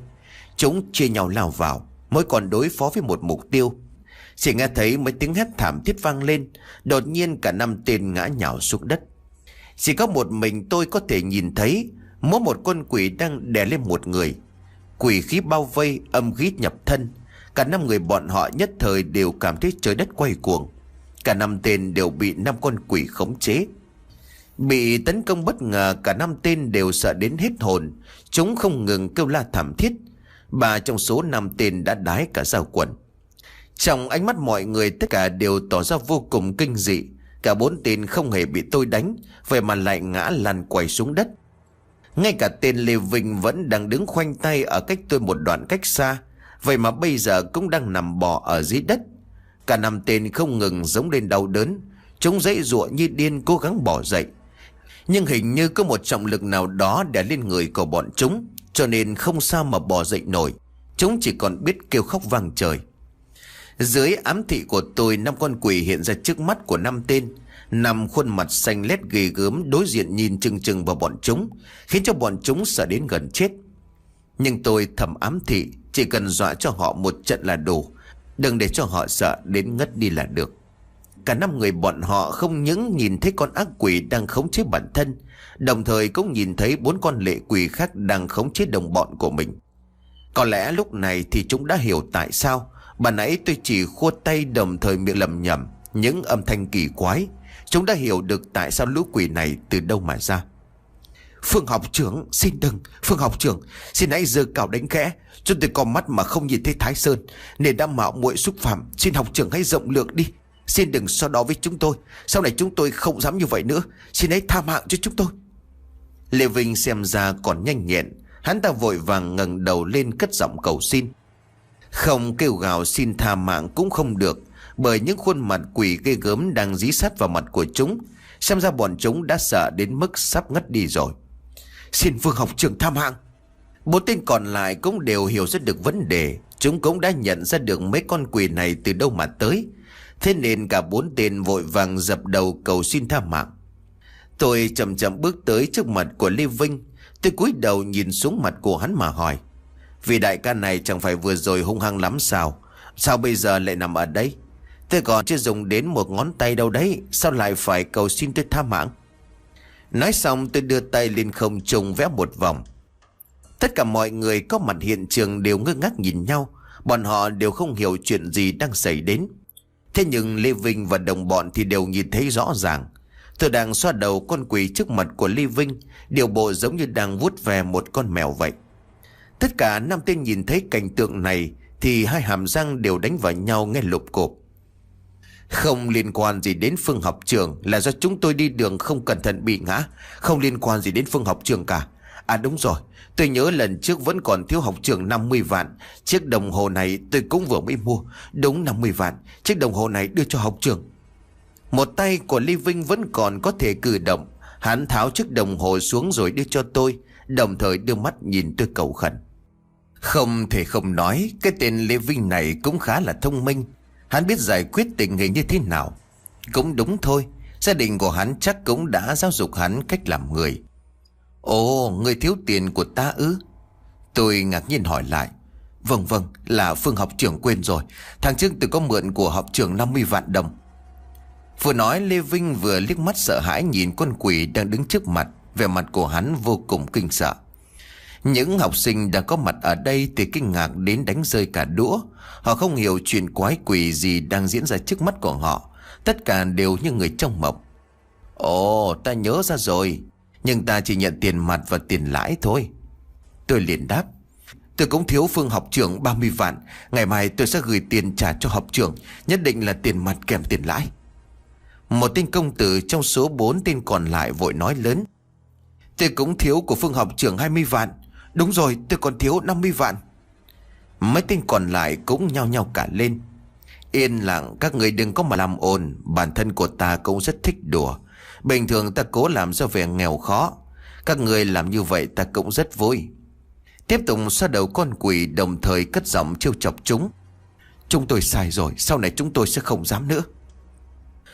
Chúng chia nhau lao vào. Mỗi con đối phó với một mục tiêu. Chỉ nghe thấy mấy tiếng hét thảm thiết vang lên, Đột nhiên cả năm tên ngã nhào xuống đất. Chỉ có một mình tôi có thể nhìn thấy, Mỗi một con quỷ đang đè lên một người. Quỷ khí bao vây, âm khí nhập thân. Cả năm người bọn họ nhất thời đều cảm thấy trời đất quay cuồng. Cả năm tên đều bị năm con quỷ khống chế. Bị tấn công bất ngờ, cả năm tên đều sợ đến hết hồn. Chúng không ngừng kêu la thảm thiết. Ba trong số năm tên đã đái cả giao quần Trong ánh mắt mọi người, tất cả đều tỏ ra vô cùng kinh dị. Cả bốn tên không hề bị tôi đánh, Vậy mà lại ngã lăn quay xuống đất. Ngay cả tên Lê Vinh vẫn đang đứng khoanh tay ở cách tôi một đoạn cách xa, Vậy mà bây giờ cũng đang nằm bò ở dưới đất. Cả năm tên không ngừng giống lên đau đớn, Chúng dãy ruộng như điên cố gắng bỏ dậy. Nhưng hình như có một trọng lực nào đó đè lên người của bọn chúng. Cho nên không sao mà bỏ dậy nổi. Chúng chỉ còn biết kêu khóc vang trời. Dưới ám thị của tôi, Năm con quỷ hiện ra trước mắt của năm tên, Nằm khuôn mặt xanh lét ghê gớm, Đối diện nhìn chừng chừng vào bọn chúng, Khiến cho bọn chúng sợ đến gần chết. Nhưng tôi thầm ám thị, Chỉ cần dọa cho họ một trận là đủ. Đừng để cho họ sợ, đến ngất đi là được. Cả năm người bọn họ không những nhìn thấy con ác quỷ đang khống chế bản thân Đồng thời cũng nhìn thấy bốn con lệ quỷ khác đang khống chế đồng bọn của mình. Có lẽ lúc này thì chúng đã hiểu tại sao Bà nãy tôi chỉ khua tay đồng thời miệng lầm nhầm Những âm thanh kỳ quái, Chúng đã hiểu được tại sao lũ quỷ này từ đâu mà ra. Phương học trưởng, xin đừng, Phương học trưởng, xin hãy giờ cào đánh khẽ. Chúng tôi có mắt mà không nhìn thấy Thái Sơn, Nên đã mạo muội xúc phạm. Xin học trưởng hãy rộng lượng đi. Xin đừng so đó với chúng tôi. Sau này chúng tôi không dám như vậy nữa. Xin hãy tha mạng cho chúng tôi. Lê Vinh xem ra còn nhanh nhẹn. Hắn ta vội vàng ngẩng đầu lên cất giọng cầu xin. Không kêu gào xin tha mạng cũng không được, Bởi những khuôn mặt quỷ ghê gớm đang dí sát vào mặt của chúng. Xem ra bọn chúng đã sợ đến mức sắp ngất đi rồi. Xin Vương học trưởng tha mạng. Bốn tên còn lại cũng đều hiểu ra được vấn đề. Chúng cũng đã nhận ra được mấy con quỷ này từ đâu mà tới. Thế nên cả bốn tên vội vàng dập đầu cầu xin tha mạng. Tôi chậm chậm bước tới trước mặt của Lê Vinh. Tôi cúi đầu nhìn xuống mặt của hắn mà hỏi Vì đại ca này chẳng phải vừa rồi hung hăng lắm sao? Sao bây giờ lại nằm ở đây? Tôi còn chưa dùng đến một ngón tay đâu đấy, Sao lại phải cầu xin tôi tha mạng? Nói xong, tôi đưa tay lên không trùng vẽ một vòng. Tất cả mọi người có mặt hiện trường đều ngơ ngác nhìn nhau. Bọn họ đều không hiểu chuyện gì đang xảy đến. Thế nhưng Lê Vinh và đồng bọn thì đều nhìn thấy rõ ràng. Tôi đang xoa đầu con quỷ trước mặt của Lê Vinh Điều bộ giống như đang vuốt về một con mèo vậy. Tất cả năm tên nhìn thấy cảnh tượng này Thì hai hàm răng đều đánh vào nhau nghe lục cộp. Không liên quan gì đến phương học trường Là do chúng tôi đi đường không cẩn thận bị ngã, Không liên quan gì đến phương học trường cả. À đúng rồi. Tôi nhớ lần trước vẫn còn thiếu học trường 50 vạn. Chiếc đồng hồ này tôi cũng vừa mới mua. Đúng 50 vạn. Chiếc đồng hồ này đưa cho học trường. Một tay của Lý Vinh vẫn còn có thể cử động. Hắn tháo chiếc đồng hồ xuống rồi đưa cho tôi, Đồng thời đưa mắt nhìn tôi cầu khẩn. Không thể không nói, Cái tên Lê Vinh này cũng khá là thông minh. Hắn biết giải quyết tình hình như thế nào. Cũng đúng thôi. Gia đình của hắn chắc cũng đã giáo dục hắn cách làm người. Ồ người thiếu tiền của ta ư Tôi ngạc nhiên hỏi lại Vâng vâng là Phương học trưởng quên rồi Tháng trước tôi có mượn của học trưởng 50 vạn đồng Vừa nói Lê Vinh vừa liếc mắt sợ hãi nhìn con quỷ đang đứng trước mặt Về mặt của hắn vô cùng kinh sợ những học sinh đã có mặt ở đây thì kinh ngạc đến đánh rơi cả đũa. Họ không hiểu chuyện quái quỷ gì đang diễn ra trước mắt của họ. Tất cả đều như người trong mộng. Ồ, ta nhớ ra rồi. Nhưng ta chỉ nhận tiền mặt và tiền lãi thôi. Tôi liền đáp. Tôi cũng thiếu phương học trưởng 30 vạn. Ngày mai tôi sẽ gửi tiền trả cho học trưởng. Nhất định là tiền mặt kèm tiền lãi. Một tên công tử trong số bốn tên còn lại vội nói lớn, Tôi cũng thiếu của phương học trưởng 20 vạn Đúng rồi, tôi còn thiếu 50 vạn Mấy tên còn lại cũng nhao nhao cả lên Yên lặng, các người đừng có mà làm ồn Bản thân của ta cũng rất thích đùa Bình thường ta cố làm ra vẻ nghèo khó. Các người làm như vậy ta cũng rất vui. Tiếp tục xoa đầu con quỷ, Đồng thời cất giọng trêu chọc chúng. Chúng tôi sai rồi, Sau này chúng tôi sẽ không dám nữa.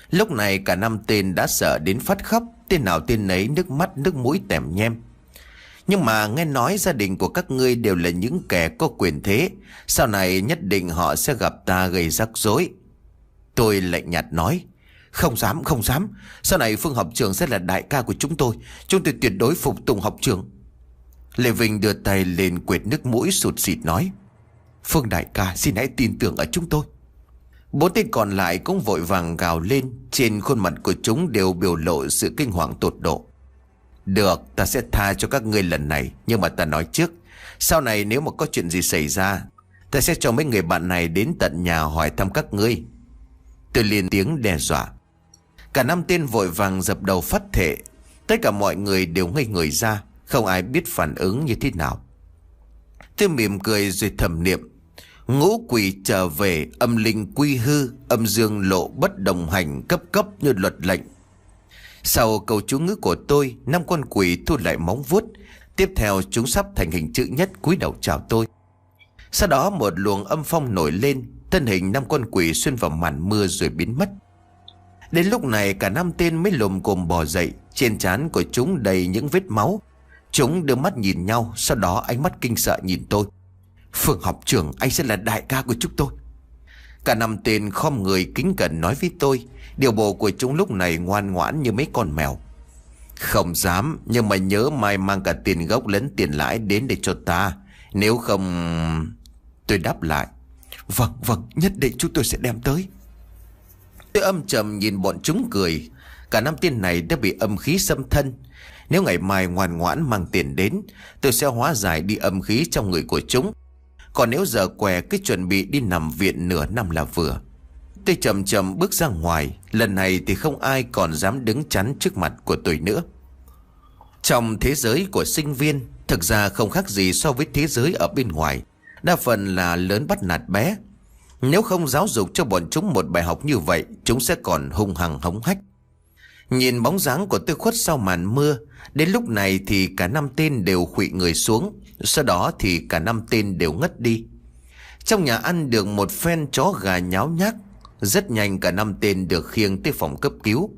Lúc này cả năm tên đã sợ đến phát khóc, Tên nào tên nấy nước mắt, nước mũi tèm nhem. Nhưng mà nghe nói gia đình của các ngươi đều là những kẻ có quyền thế, Sau này nhất định họ sẽ gặp ta gây rắc rối. Tôi lạnh nhạt nói không dám không dám. Sau này Phương học trường sẽ là đại ca của chúng tôi. Chúng tôi tuyệt đối phục tùng học trường. Lê Vinh đưa tay lên quệt nước mũi sụt xịt nói, Phương đại ca, xin hãy tin tưởng ở chúng tôi. Bốn tên còn lại cũng vội vàng gào lên. Trên khuôn mặt của chúng đều biểu lộ sự kinh hoàng tột độ. Được, ta sẽ tha cho các ngươi lần này. Nhưng mà ta nói trước, Sau này nếu mà có chuyện gì xảy ra, Ta sẽ cho mấy người bạn này đến tận nhà hỏi thăm các ngươi. Tôi liền tiếng đe dọa. Cả năm tên vội vàng dập đầu phát thệ. Tất cả mọi người đều ngây người ra, Không ai biết phản ứng như thế nào. Tôi mỉm cười rồi thầm niệm, Ngũ quỷ trở về, âm linh quy hư, Âm dương lộ bất đồng hành cấp cấp như luật lệnh. Sau câu chú ngữ của tôi, Năm con quỷ thu lại móng vuốt. Tiếp theo, chúng sắp thành hình chữ nhất cúi đầu chào tôi. Sau đó, một luồng âm phong nổi lên, Thân hình năm con quỷ xuyên vào màn mưa rồi biến mất. Đến lúc này cả năm tên mới lùm cồm bò dậy, Trên trán của chúng đầy những vết máu. Chúng đưa mắt nhìn nhau, Sau đó ánh mắt kinh sợ nhìn tôi. Phường học trưởng, anh sẽ là đại ca của chúng tôi. Cả năm tên khom người kính cẩn nói với tôi, Điều bộ của chúng lúc này ngoan ngoãn như mấy con mèo. Không dám, Nhưng mà nhớ mai mang cả tiền gốc lẫn tiền lãi đến để cho ta. Nếu không, Tôi đáp lại. Vâng vâng nhất định chúng tôi sẽ đem tới. Tôi âm trầm nhìn bọn chúng cười. Cả năm tên này đã bị âm khí xâm thân. Nếu ngày mai ngoan ngoãn mang tiền đến, Tôi sẽ hóa giải đi âm khí trong người của chúng. Còn nếu giờ què cứ chuẩn bị đi nằm viện nửa năm là vừa. Tôi chậm chậm bước ra ngoài. Lần này thì không ai còn dám đứng chắn trước mặt của tôi nữa. Trong thế giới của sinh viên, Thực ra không khác gì so với thế giới ở bên ngoài. Đa phần là lớn bắt nạt bé. Nếu không giáo dục cho bọn chúng một bài học như vậy, Chúng sẽ còn hung hăng hống hách. Nhìn bóng dáng của tôi khuất sau màn mưa, Đến lúc này thì cả năm tên đều khụy người xuống, Sau đó thì cả năm tên đều ngất đi. Trong nhà ăn được một phen chó gà nháo nhác, Rất nhanh cả năm tên được khiêng tới phòng cấp cứu.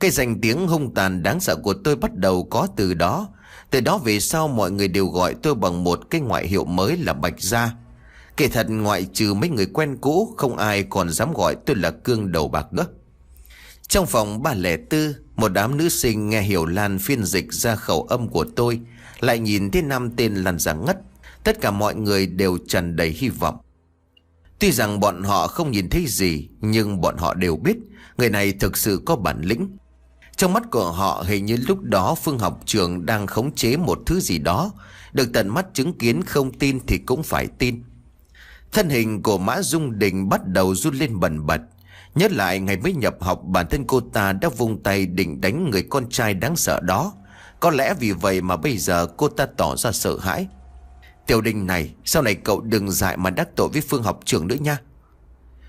Cái danh tiếng hung tàn đáng sợ của tôi bắt đầu có từ đó. Từ đó về sau mọi người đều gọi tôi bằng một cái ngoại hiệu mới là Bạch Gia. Kể thật ngoại trừ mấy người quen cũ, Không ai còn dám gọi tôi là cương đầu bạc nữa. Trong phòng 304 Một đám nữ sinh nghe Hiểu Lan phiên dịch ra khẩu âm của tôi, Lại nhìn thấy năm tên lăn ra ngất Tất cả mọi người đều tràn đầy hy vọng. Tuy rằng bọn họ không nhìn thấy gì, Nhưng bọn họ đều biết Người này thực sự có bản lĩnh. Trong mắt của họ, hình như lúc đó Phương học trường đang khống chế một thứ gì đó, Được tận mắt chứng kiến không tin thì cũng phải tin. Thân hình của Mã Dung Đình bắt đầu run lên bần bật Nhớ lại ngày mới nhập học bản thân cô ta đã vung tay định đánh người con trai đáng sợ đó. Có lẽ vì vậy mà bây giờ cô ta tỏ ra sợ hãi. Tiểu đình này, sau này cậu đừng dại mà đắc tội với Phương học trưởng nữa nha.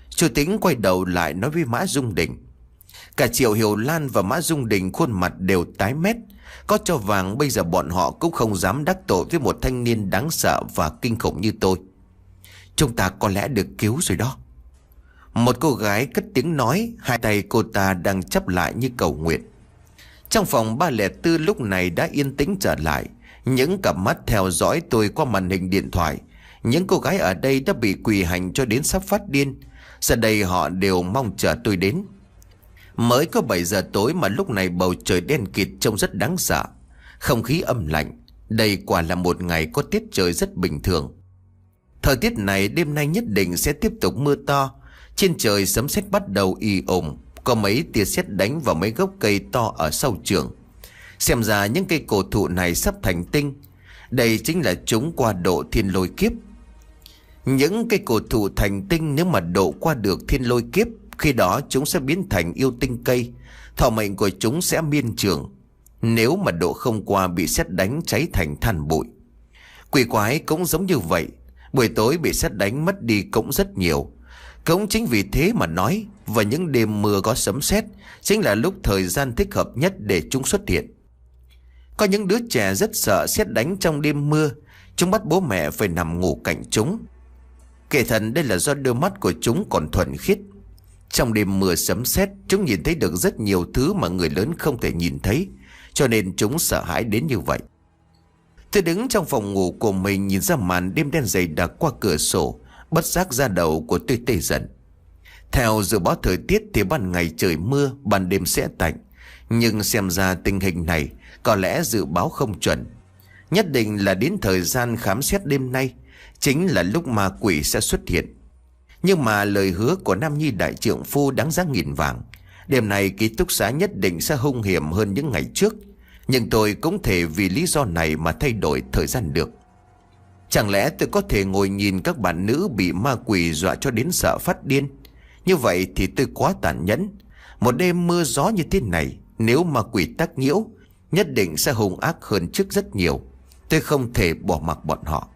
Chủ tính quay đầu lại nói với Mã Dung Đình. Cả Triệu Hiểu Lan và Mã Dung Đình khuôn mặt đều tái mét. Có cho vàng bây giờ bọn họ cũng không dám đắc tội với một thanh niên đáng sợ và kinh khủng như tôi. Chúng ta có lẽ được cứu rồi đó. Một cô gái cất tiếng nói, Hai tay cô ta đang chấp lại như cầu nguyện. Trong phòng ba lẻ tư lúc này đã yên tĩnh trở lại. Những cặp mắt theo dõi tôi qua màn hình điện thoại. Những cô gái ở đây đã bị quỳ hành cho đến sắp phát điên. Giờ đây họ đều mong chờ tôi đến. Mới có 7 giờ tối mà lúc này bầu trời đen kịt trông rất đáng sợ. Không khí âm lạnh, Đây quả là một ngày có tiết trời rất bình thường. Thời tiết này đêm nay nhất định sẽ tiếp tục mưa to. Trên trời sấm sét bắt đầu y ồn Có mấy tia sét đánh vào mấy gốc cây to ở sau trường. Xem ra những cây cổ thụ này sắp thành tinh. Đây chính là chúng qua độ thiên lôi kiếp. Những cây cổ thụ thành tinh nếu mà độ qua được thiên lôi kiếp, Khi đó chúng sẽ biến thành yêu tinh cây. Thọ mệnh của chúng sẽ miên trường. Nếu mà độ không qua bị xét đánh cháy thành than bụi. Quỷ quái cũng giống như vậy. Buổi tối bị xét đánh mất đi cũng rất nhiều. Cũng chính vì thế mà nói Và những đêm mưa có sấm sét, Chính là lúc thời gian thích hợp nhất để chúng xuất hiện. Có những đứa trẻ rất sợ xét đánh trong đêm mưa, Chúng bắt bố mẹ phải nằm ngủ cạnh chúng. Kể thần đây là do đôi mắt của chúng còn thuần khiết. Trong đêm mưa sấm sét, Chúng nhìn thấy được rất nhiều thứ mà người lớn không thể nhìn thấy, Cho nên chúng sợ hãi đến như vậy. Tôi đứng trong phòng ngủ của mình nhìn ra màn đêm đen dày đặc qua cửa sổ, Bất giác ra đầu của tôi tê dần. Theo dự báo thời tiết thì ban ngày trời mưa, Ban đêm sẽ tạnh. Nhưng xem ra tình hình này Có lẽ dự báo không chuẩn. Nhất định là đến thời gian khám xét đêm nay, Chính là lúc ma quỷ sẽ xuất hiện. Nhưng mà lời hứa của Nam Nhi đại trượng phu đáng giá nghìn vàng. Đêm này ký túc xá nhất định sẽ hung hiểm hơn những ngày trước. Nhưng tôi cũng thể vì lý do này mà thay đổi thời gian được. Chẳng lẽ tôi có thể ngồi nhìn các bạn nữ bị ma quỷ dọa cho đến sợ phát điên? Như vậy thì tôi quá tàn nhẫn. Một đêm mưa gió như thế này, Nếu ma quỷ tác nhiễu, Nhất định sẽ hung ác hơn trước rất nhiều. Tôi không thể bỏ mặc bọn họ.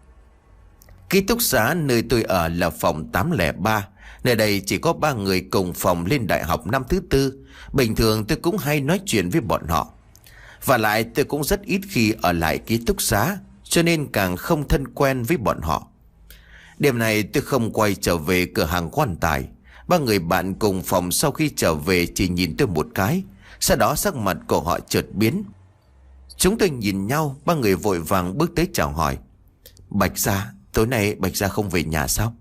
Ký túc xá nơi tôi ở là phòng 803 Nơi đây chỉ có ba người cùng phòng lên đại học năm thứ tư. Bình thường tôi cũng hay nói chuyện với bọn họ. Và lại tôi cũng rất ít khi ở lại ký túc xá, Cho nên càng không thân quen với bọn họ. Đêm này tôi không quay trở về cửa hàng quan tài. Ba người bạn cùng phòng sau khi trở về chỉ nhìn tôi một cái. Sau đó sắc mặt của họ chợt biến. Chúng tôi nhìn nhau, Ba người vội vàng bước tới chào hỏi. Bạch ra Tối nay Bạch Gia không về nhà sao?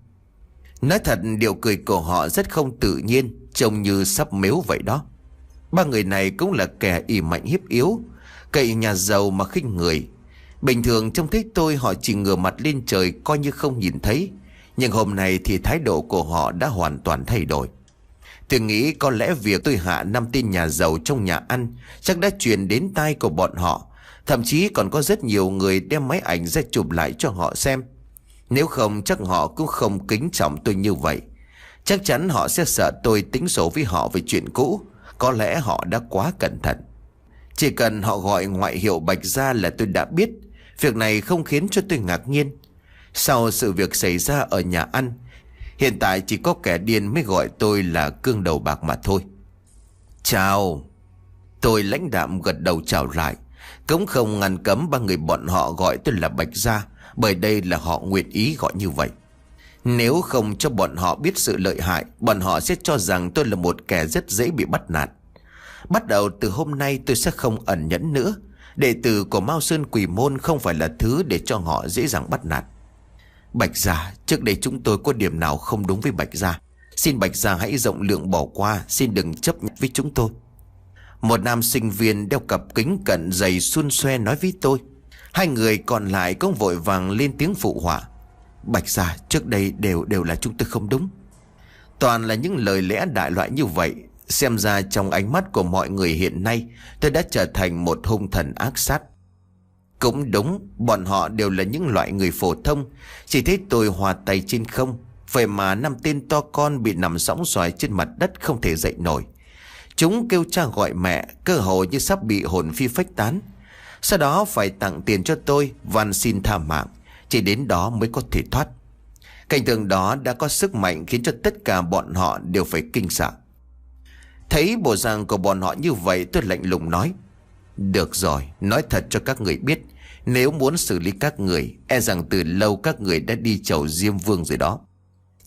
Nói thật, điều cười của họ rất không tự nhiên, Trông như sắp mếu vậy đó. Ba người này cũng là kẻ ỉ mạnh hiếp yếu Cậy nhà giàu mà khinh người. Bình thường trông thấy tôi, họ chỉ ngửa mặt lên trời coi như không nhìn thấy. Nhưng hôm nay thì thái độ của họ đã hoàn toàn thay đổi. Tôi nghĩ có lẽ việc tôi hạ năm tin nhà giàu trong nhà ăn Chắc đã truyền đến tai của bọn họ. Thậm chí còn có rất nhiều người đem máy ảnh ra chụp lại cho họ xem. Nếu không, chắc họ cũng không kính trọng tôi như vậy. Chắc chắn họ sẽ sợ tôi tính sổ với họ về chuyện cũ. Có lẽ họ đã quá cẩn thận. Chỉ cần họ gọi ngoại hiệu Bạch ra là tôi đã biết. Việc này không khiến cho tôi ngạc nhiên. Sau sự việc xảy ra ở nhà ăn, Hiện tại chỉ có kẻ điên mới gọi tôi là cương đầu bạc mà thôi. Chào. Tôi lãnh đạm gật đầu chào lại. Cũng không ngăn cấm ba người bọn họ gọi tôi là Bạch Gia, bởi đây là họ nguyện ý gọi như vậy. Nếu không cho bọn họ biết sự lợi hại, Bọn họ sẽ cho rằng tôi là một kẻ rất dễ bị bắt nạt. Bắt đầu từ hôm nay tôi sẽ không ẩn nhẫn nữa. Đệ tử của Mao Sơn Quỷ Môn không phải là thứ để cho họ dễ dàng bắt nạt. Bạch Gia, trước đây chúng tôi có điểm nào không đúng với Bạch Gia? Xin Bạch Gia hãy rộng lượng bỏ qua Xin đừng chấp nhận với chúng tôi. Một nam sinh viên đeo cặp kính cận dày xun xoe nói với tôi Hai người còn lại cũng vội vàng lên tiếng phụ họa. Bạch gia trước đây đều đều là chúng tôi không đúng. Toàn là những lời lẽ đại loại như vậy Xem ra trong ánh mắt của mọi người hiện nay, Tôi đã trở thành một hung thần ác sát. Cũng đúng, Bọn họ đều là những loại người phổ thông. Chỉ thấy tôi hòa tay trên không, Vậy mà năm tên to con bị nằm sóng xoài trên mặt đất không thể dậy nổi. Chúng kêu cha gọi mẹ, Cơ hồ như sắp bị hồn phi phách tán. Sau đó phải tặng tiền cho tôi, Van xin tha mạng, Chỉ đến đó mới có thể thoát. Cảnh tượng đó đã có sức mạnh Khiến cho tất cả bọn họ đều phải kinh sợ. Thấy bộ dạng của bọn họ như vậy, Tôi lạnh lùng nói, Được rồi, Nói thật cho các người biết, Nếu muốn xử lý các người E rằng từ lâu các người đã đi chầu Diêm Vương rồi đó.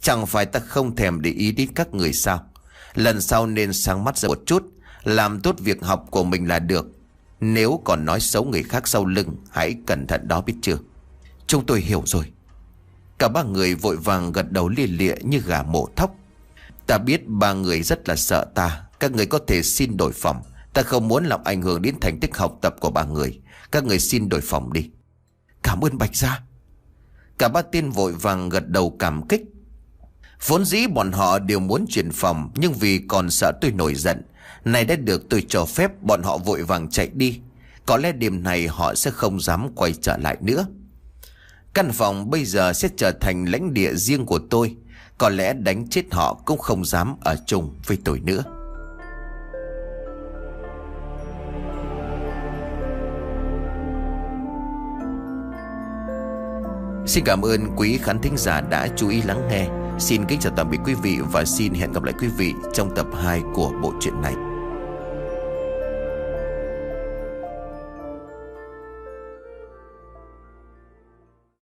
Chẳng phải ta không thèm để ý đến các người sao? Lần sau nên sáng mắt ra một chút, Làm tốt việc học của mình là được. Nếu còn nói xấu người khác sau lưng, Hãy cẩn thận đó biết chưa? Chúng tôi hiểu rồi. Cả ba người vội vàng gật đầu lia lịa như gà mổ thóc. Ta biết ba người rất là sợ ta các người có thể xin đổi phòng. Ta không muốn làm ảnh hưởng đến thành tích học tập của ba người. Các người xin đổi phòng đi. Cảm ơn Bạch Gia. Cả ba tiên vội vàng gật đầu cảm kích. Vốn dĩ bọn họ đều muốn chuyển phòng, Nhưng vì còn sợ tôi nổi giận. Này đã được tôi cho phép, bọn họ vội vàng chạy đi. Có lẽ đêm này họ sẽ không dám quay trở lại nữa. Căn phòng bây giờ sẽ trở thành lãnh địa riêng của tôi. Có lẽ đánh chết họ cũng không dám ở chung với tôi nữa. Xin cảm ơn quý khán thính giả đã chú ý lắng nghe. Xin kính chào tạm biệt quý vị và xin hẹn gặp lại quý vị trong tập 2 của bộ truyện này.